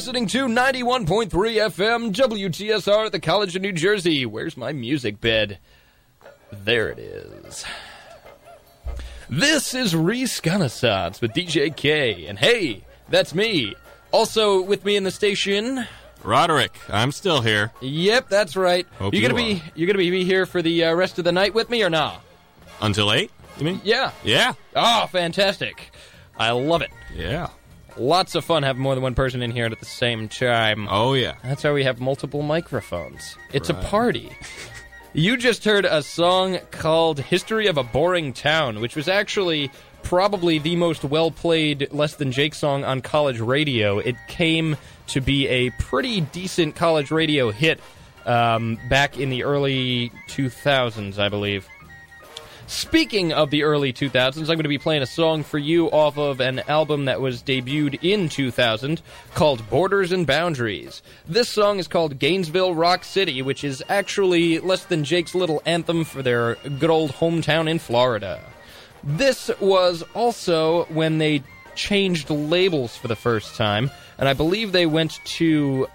Listening to 91.3 FM WTSR at the College of New Jersey. Where's my music bed? There it is. This is Reconnaissance with DJ K. And hey, that's me. Also with me in the station. Roderick, I'm still here. Yep, that's right. Hope you you gonna be you gonna be here for the uh, rest of the night with me or not? Until 8, you mean? Yeah. Yeah. Oh, fantastic. I love it. Yeah. Lots of fun having more than one person in here at the same time. Oh, yeah. That's why we have multiple microphones. It's a party. You just heard a song called History of a Boring Town, which was actually probably the most well played Less Than Jake song on college radio. It came to be a pretty decent college radio hit um, back in the early 2000s, I believe. Speaking of the early 2000s, I'm going to be playing a song for you off of an album that was debuted in 2000 called Borders and Boundaries. This song is called Gainesville Rock City, which is actually less than Jake's little anthem for their good old hometown in Florida. This was also when they changed labels for the first time, and I believe they went to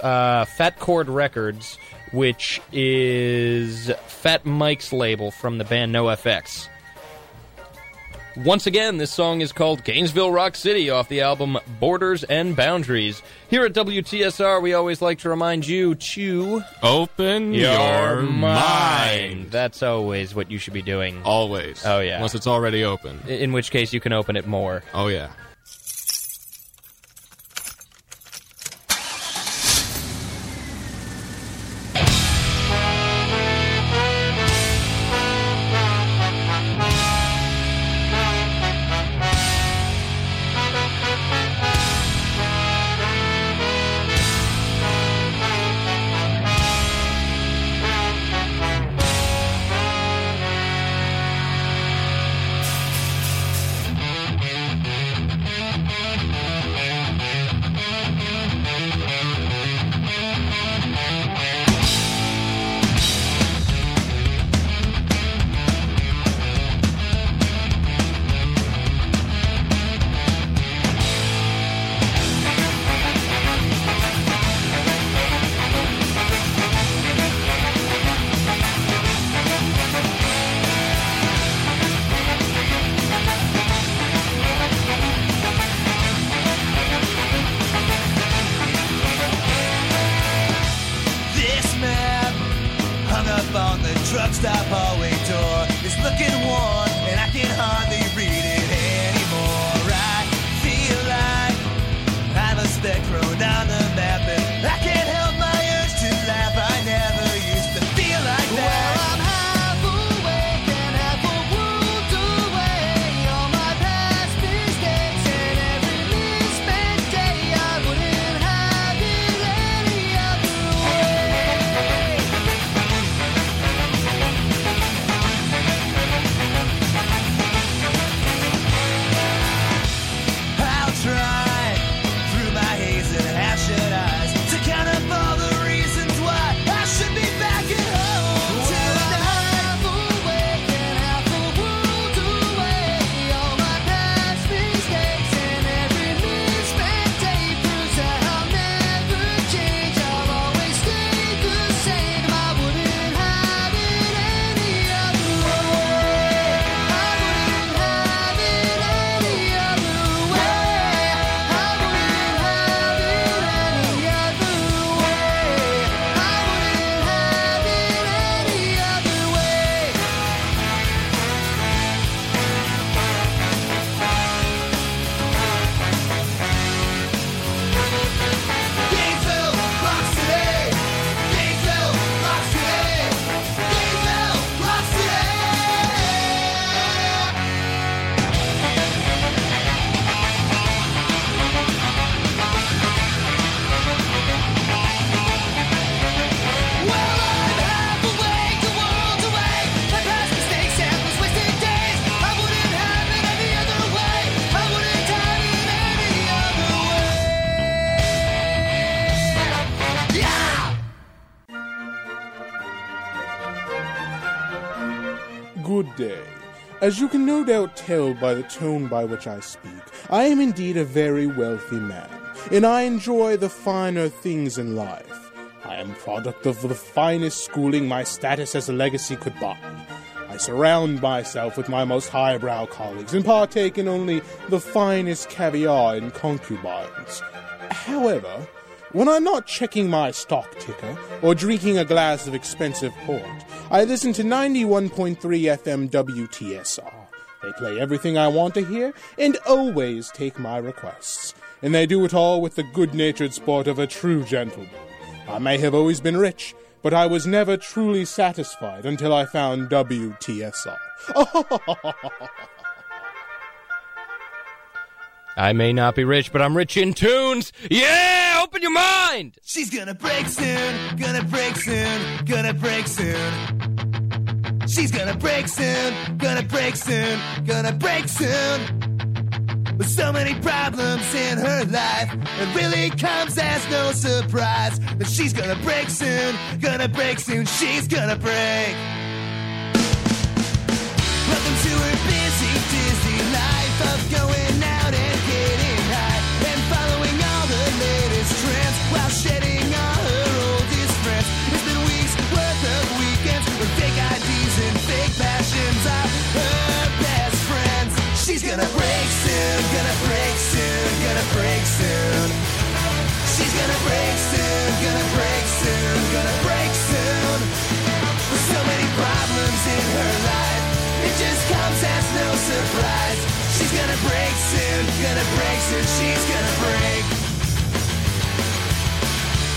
uh, Fat Chord Records, which is Fat Mike's label from the band NoFX. Once again, this song is called Gainesville Rock City off the album Borders and Boundaries. Here at WTSR, we always like to remind you to Open your mind. That's always what you should be doing. Always. Oh, yeah. Unless it's already open. In which case, you can open it more. Oh, yeah. As you can no doubt tell by the tone by which I speak, I am indeed a very wealthy man. and I enjoy the finer things in life. I am product of the finest schooling my status as a legacy could buy. I surround myself with my most highbrow colleagues and partake in only the finest caviar and concubines. However, when I'm not checking my stock ticker or drinking a glass of expensive port, I listen to 91.3 FM WTSR. They play everything I want to hear and always take my requests. And they do it all with the good natured sport of a true gentleman. I may have always been rich, but I was never truly satisfied until I found WTSR. I may not be rich, but I'm rich in tunes. Yeah, open your mind. She's gonna break soon, gonna break soon, gonna break soon. She's gonna break soon, gonna break soon, gonna break soon. With so many problems in her life, it really comes as no surprise that she's gonna break soon, gonna break soon, she's gonna break. Soon, gonna break soon, she's gonna break.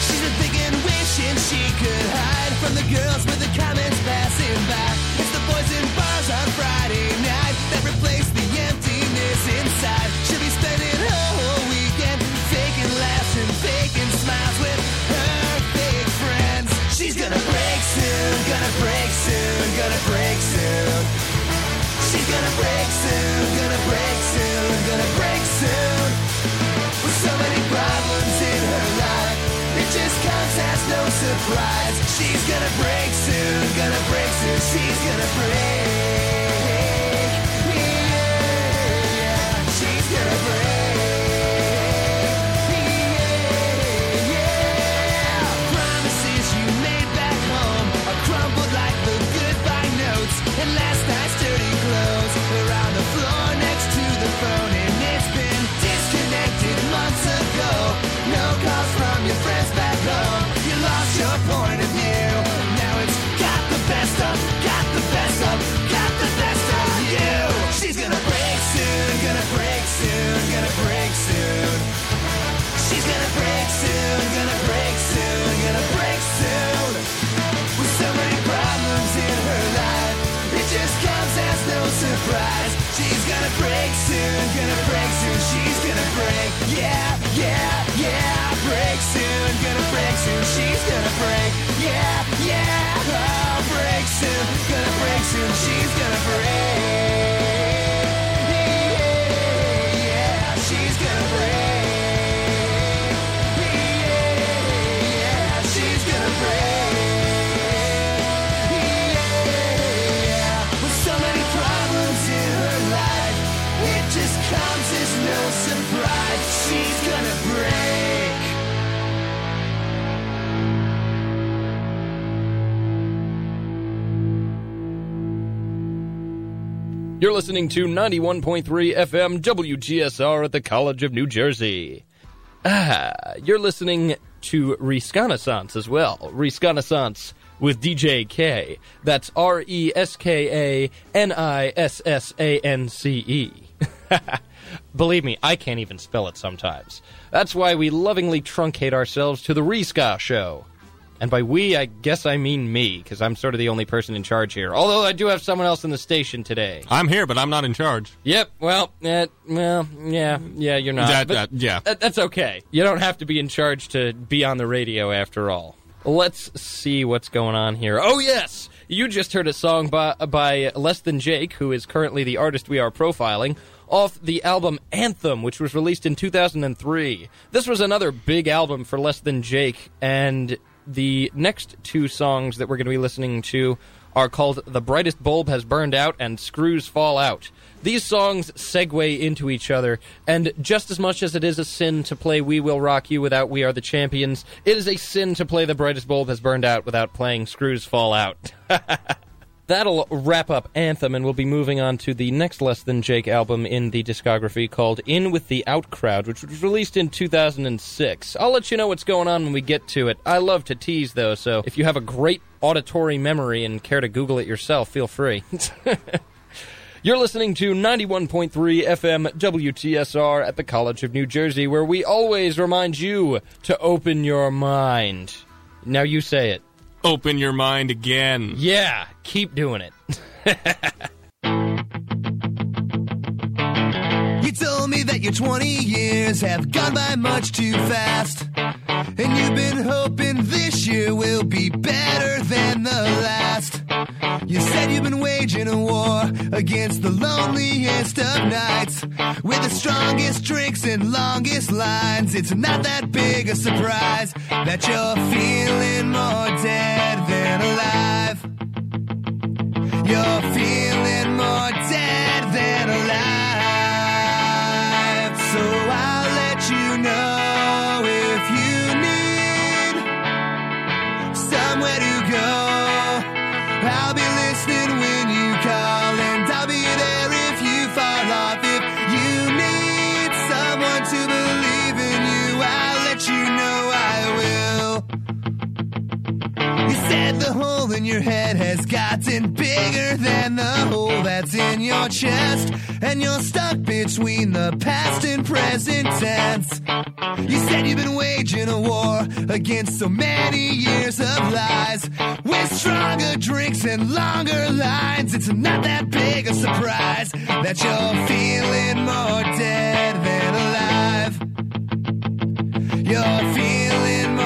She's been thinking, wishing she could hide from the girls with the comments passing by. It's the boys in bars on Friday night that replace the emptiness inside. She'll be spending her whole weekend faking laughs and faking smiles with her fake friends. She's gonna break soon, gonna break soon, gonna break soon. Gonna break soon, gonna break soon, gonna break soon. With so many problems in her life, it just comes as no surprise. She's gonna break soon, gonna break soon, she's gonna break. Break soon, gonna break soon, she's gonna break. Yeah, yeah, yeah, break soon, gonna break soon, she's gonna break. Yeah, yeah, oh, break soon, gonna break soon, she's gonna break. You're listening to 91.3 FM WTSR at the College of New Jersey. Ah, you're listening to Resconnaissance as well. Resconnaissance with DJ K. That's R E S K A N I S S A N C E. Believe me, I can't even spell it sometimes. That's why we lovingly truncate ourselves to the Resca Show. And by we, I guess I mean me, because I'm sort of the only person in charge here. Although I do have someone else in the station today. I'm here, but I'm not in charge. Yep. Well, uh, well, yeah, yeah, you're not. That- that- yeah. that- that's okay. You don't have to be in charge to be on the radio after all. Let's see what's going on here. Oh yes, you just heard a song by, by Less Than Jake, who is currently the artist we are profiling. Off the album Anthem, which was released in 2003. This was another big album for Less Than Jake, and the next two songs that we're going to be listening to are called The Brightest Bulb Has Burned Out and Screws Fall Out. These songs segue into each other, and just as much as it is a sin to play We Will Rock You without We Are the Champions, it is a sin to play The Brightest Bulb Has Burned Out without playing Screws Fall Out. That'll wrap up Anthem, and we'll be moving on to the next Less Than Jake album in the discography called In With the Out Crowd, which was released in 2006. I'll let you know what's going on when we get to it. I love to tease, though, so if you have a great auditory memory and care to Google it yourself, feel free. You're listening to 91.3 FM WTSR at the College of New Jersey, where we always remind you to open your mind. Now you say it. Open your mind again. Yeah, keep doing it. You told me that your 20 years have gone by much too fast. And you've been hoping this year will be better than the last. You said you've been waging a war against the loneliest of nights. With the strongest drinks and longest lines. It's not that big a surprise that you're feeling more dead than alive. You're feeling more dead than alive. So I'll let you know if you need somewhere to go. I'll be said the hole in your head has gotten bigger than the hole that's in your chest. And you're stuck between the past and present tense. You said you've been waging a war against so many years of lies. With stronger drinks and longer lines, it's not that big a surprise that you're feeling more dead than alive. You're feeling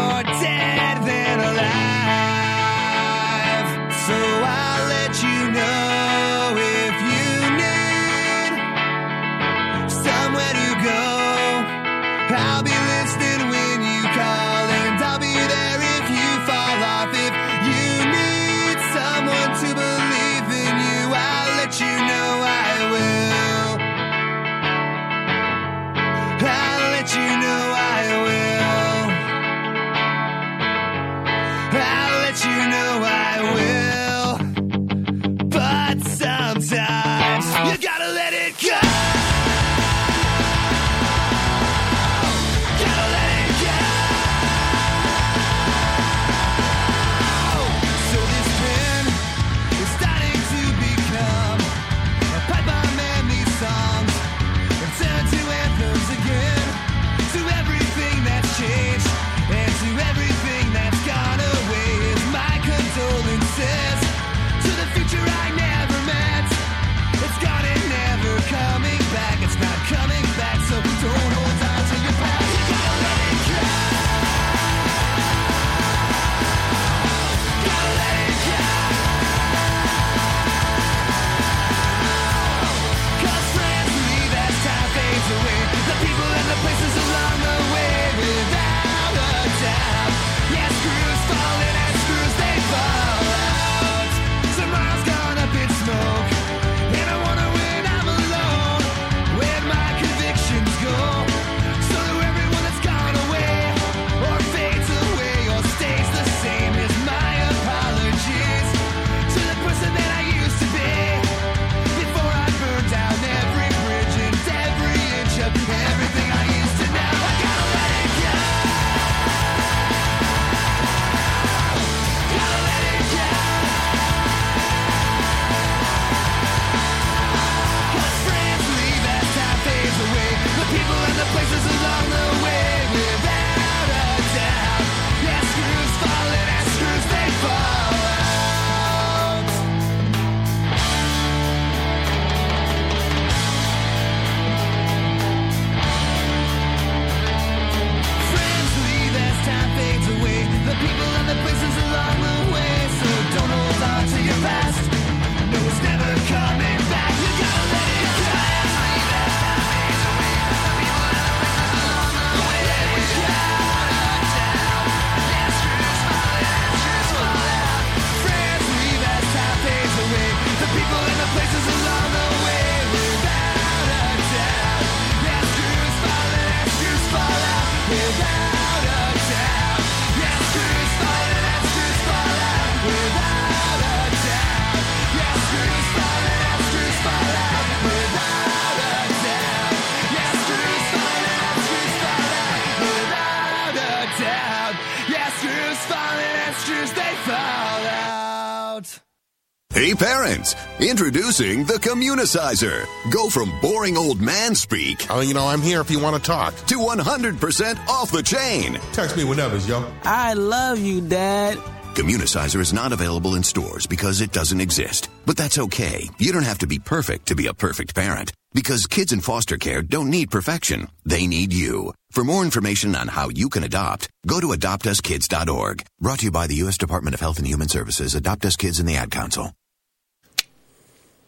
introducing the Communicizer. Go from boring old man speak. Oh, you know, I'm here if you want to talk. To 100% off the chain. Text me whenever, yo. I love you, Dad. Communicizer is not available in stores because it doesn't exist. But that's okay. You don't have to be perfect to be a perfect parent. Because kids in foster care don't need perfection. They need you. For more information on how you can adopt, go to adoptuskids.org. Brought to you by the U.S. Department of Health and Human Services, Adopt Us Kids, and the Ad Council.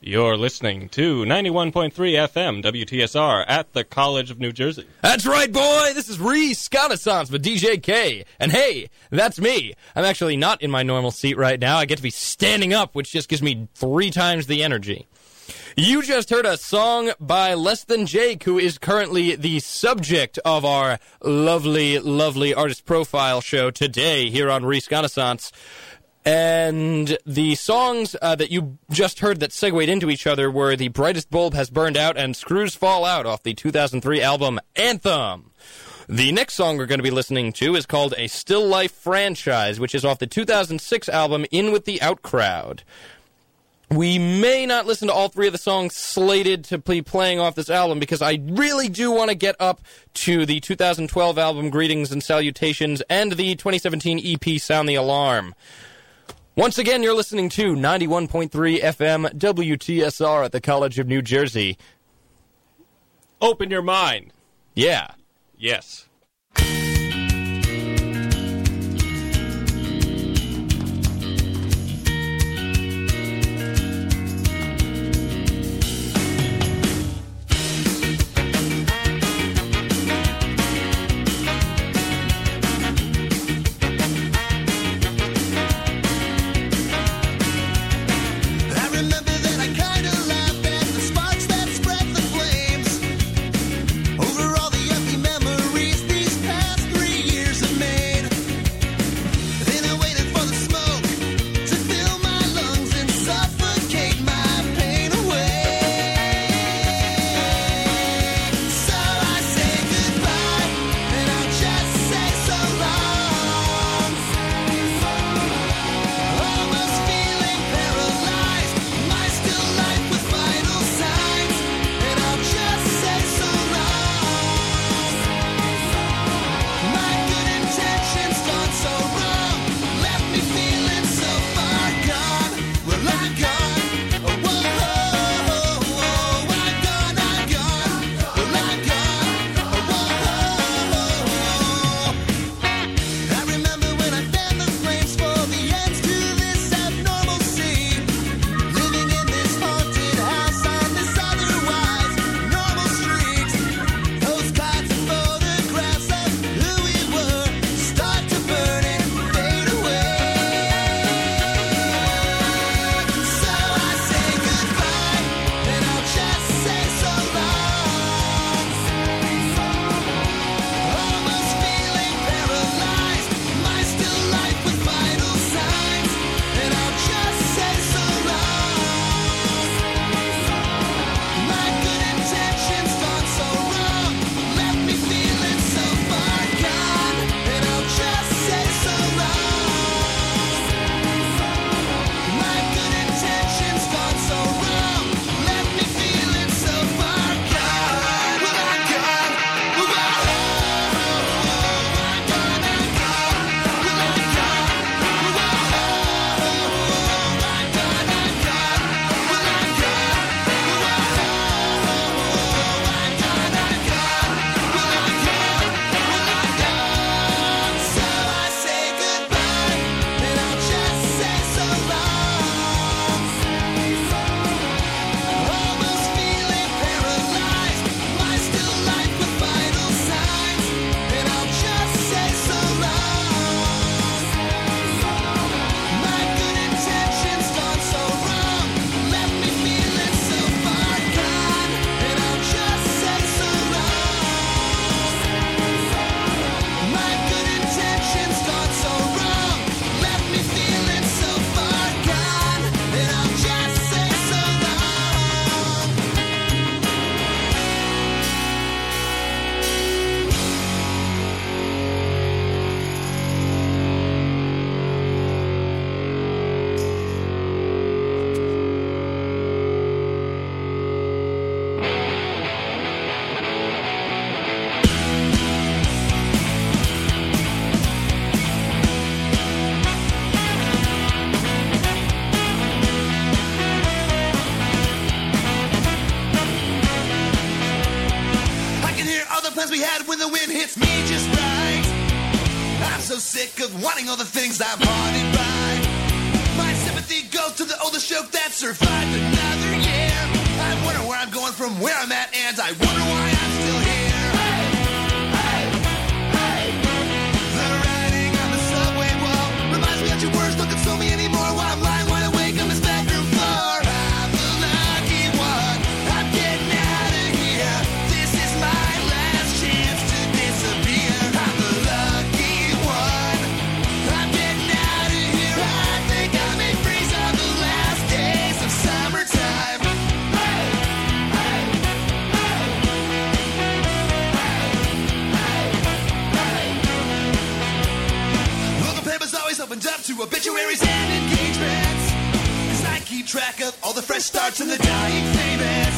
You're listening to 91.3 FM WTSR at the College of New Jersey. That's right, boy. This is Reconnaissance with DJ K. And hey, that's me. I'm actually not in my normal seat right now. I get to be standing up, which just gives me three times the energy. You just heard a song by Less Than Jake, who is currently the subject of our lovely, lovely artist profile show today here on Reconnaissance. And the songs uh, that you just heard that segued into each other were The Brightest Bulb Has Burned Out and Screws Fall Out off the 2003 album Anthem. The next song we're going to be listening to is called A Still Life Franchise, which is off the 2006 album In With the Out Crowd. We may not listen to all three of the songs slated to be playing off this album because I really do want to get up to the 2012 album Greetings and Salutations and the 2017 EP Sound the Alarm. Once again, you're listening to 91.3 FM WTSR at the College of New Jersey. Open your mind. Yeah. Yes. Of wanting all the things I'm haunted by. My sympathy goes to the oldest joke that survived another year. I wonder where I'm going from where I'm at, and I wonder why obituaries and engagements. Cause I keep track of all the fresh starts and the dying famous.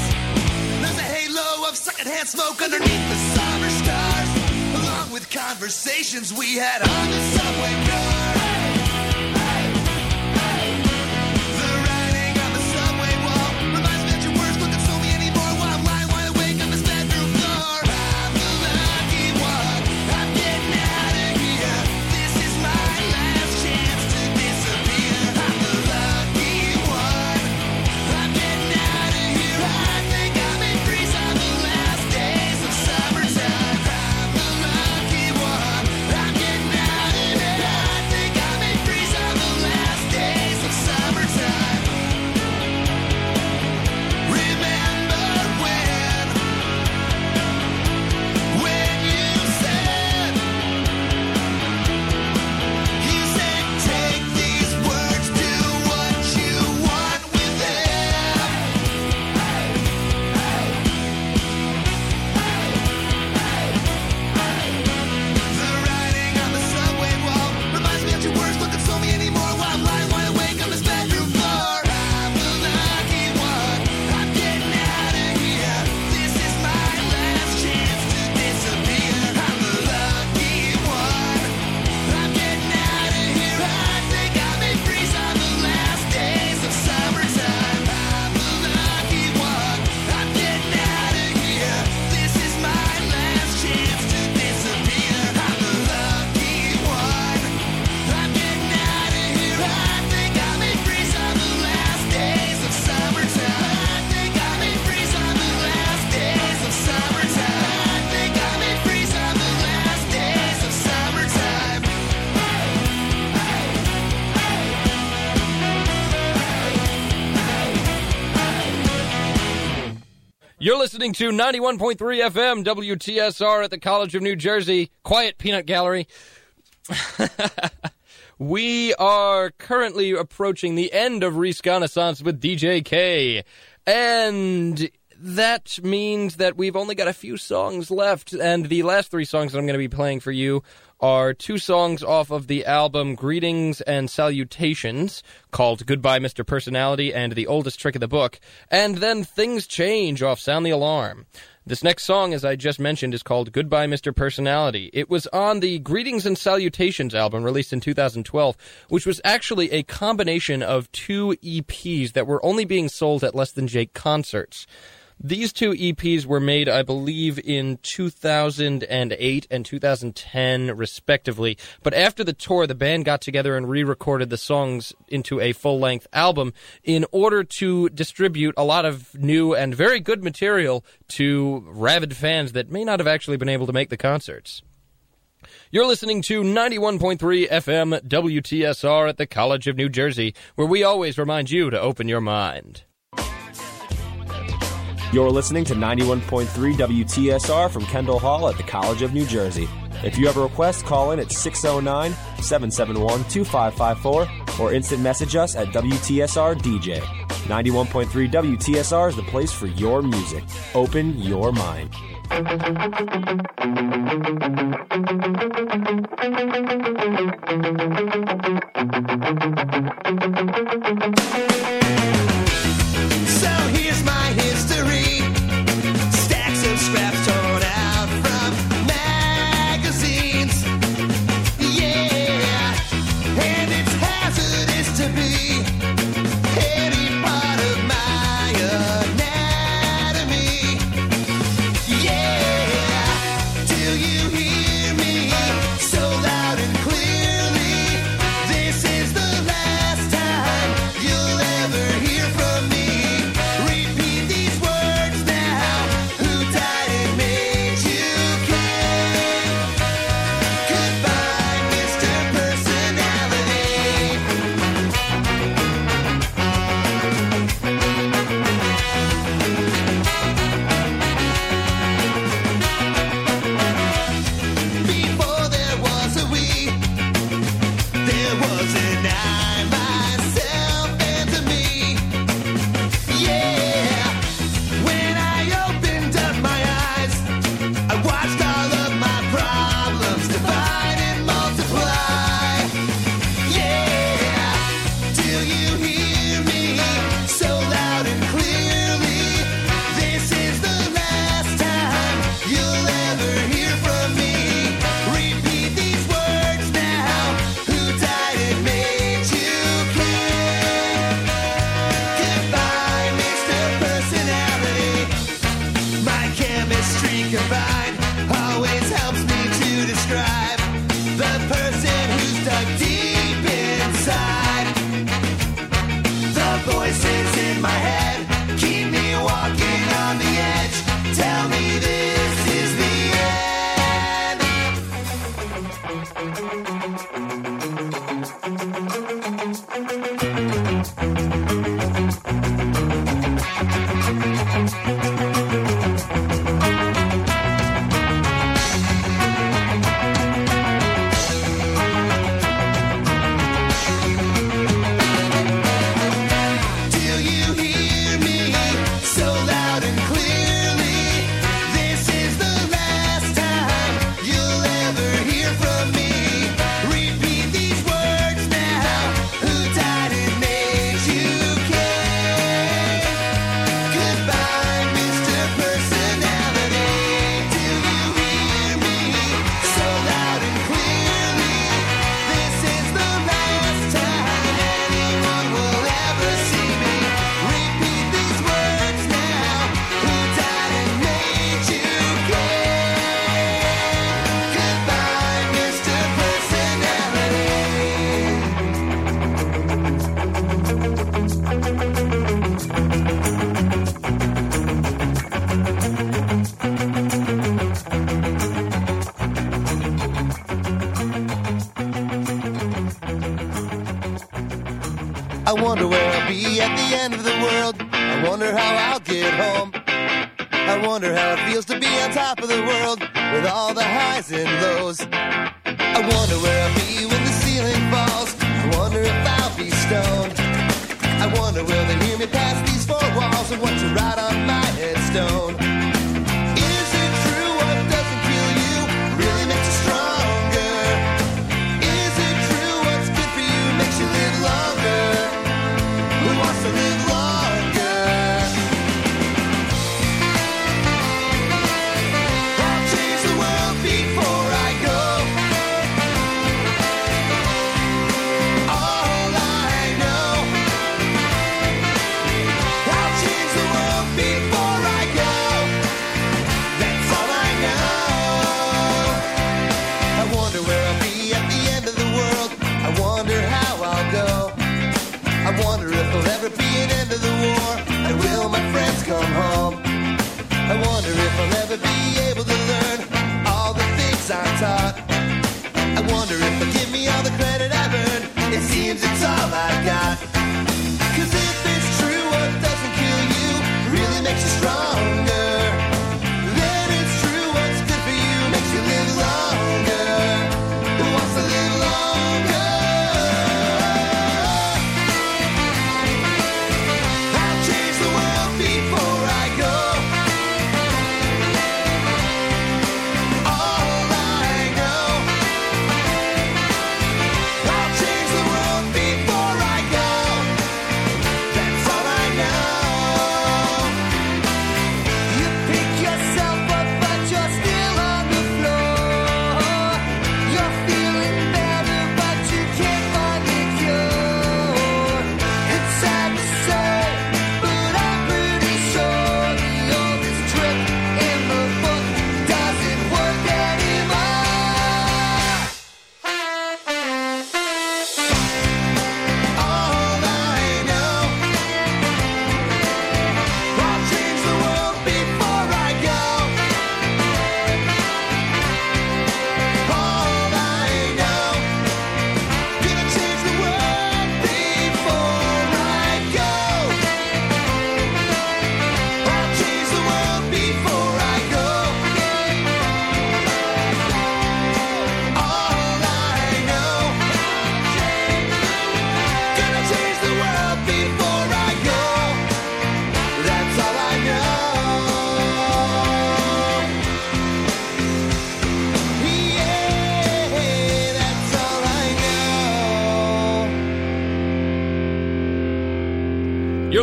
There's a halo of secondhand smoke underneath the summer stars, along with conversations we had on the subway car. Listening to 91.3 FM WTSR at the College of New Jersey. Quiet Peanut Gallery. we are currently approaching the end of Reconnaissance with DJ K. And that means that we've only got a few songs left. And the last three songs that I'm going to be playing for you are two songs off of the album Greetings and Salutations called Goodbye Mr. Personality and The Oldest Trick of the Book, and then Things Change off Sound the Alarm. This next song, as I just mentioned, is called Goodbye Mr. Personality. It was on the Greetings and Salutations album released in 2012, which was actually a combination of two EPs that were only being sold at Less Than Jake concerts. These two EPs were made, I believe, in 2008 and 2010, respectively. But after the tour, the band got together and re recorded the songs into a full length album in order to distribute a lot of new and very good material to rabid fans that may not have actually been able to make the concerts. You're listening to 91.3 FM WTSR at the College of New Jersey, where we always remind you to open your mind. You're listening to 91.3 WTSR from Kendall Hall at the College of New Jersey. If you have a request, call in at 609 771 2554 or instant message us at WTSR DJ. 91.3 WTSR is the place for your music. Open your mind.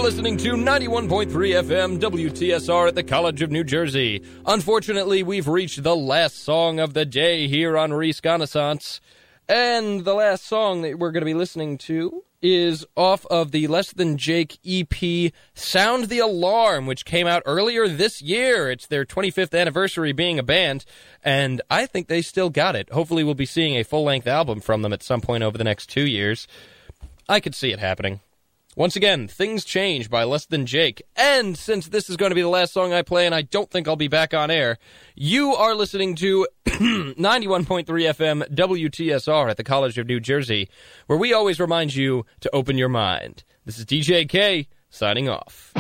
Listening to 91.3 FM WTSR at the College of New Jersey. Unfortunately, we've reached the last song of the day here on Reconnaissance. And the last song that we're going to be listening to is off of the Less Than Jake EP Sound the Alarm, which came out earlier this year. It's their 25th anniversary being a band, and I think they still got it. Hopefully, we'll be seeing a full length album from them at some point over the next two years. I could see it happening. Once again, Things Change by Less Than Jake. And since this is going to be the last song I play, and I don't think I'll be back on air, you are listening to 91.3 FM WTSR at the College of New Jersey, where we always remind you to open your mind. This is DJ K signing off.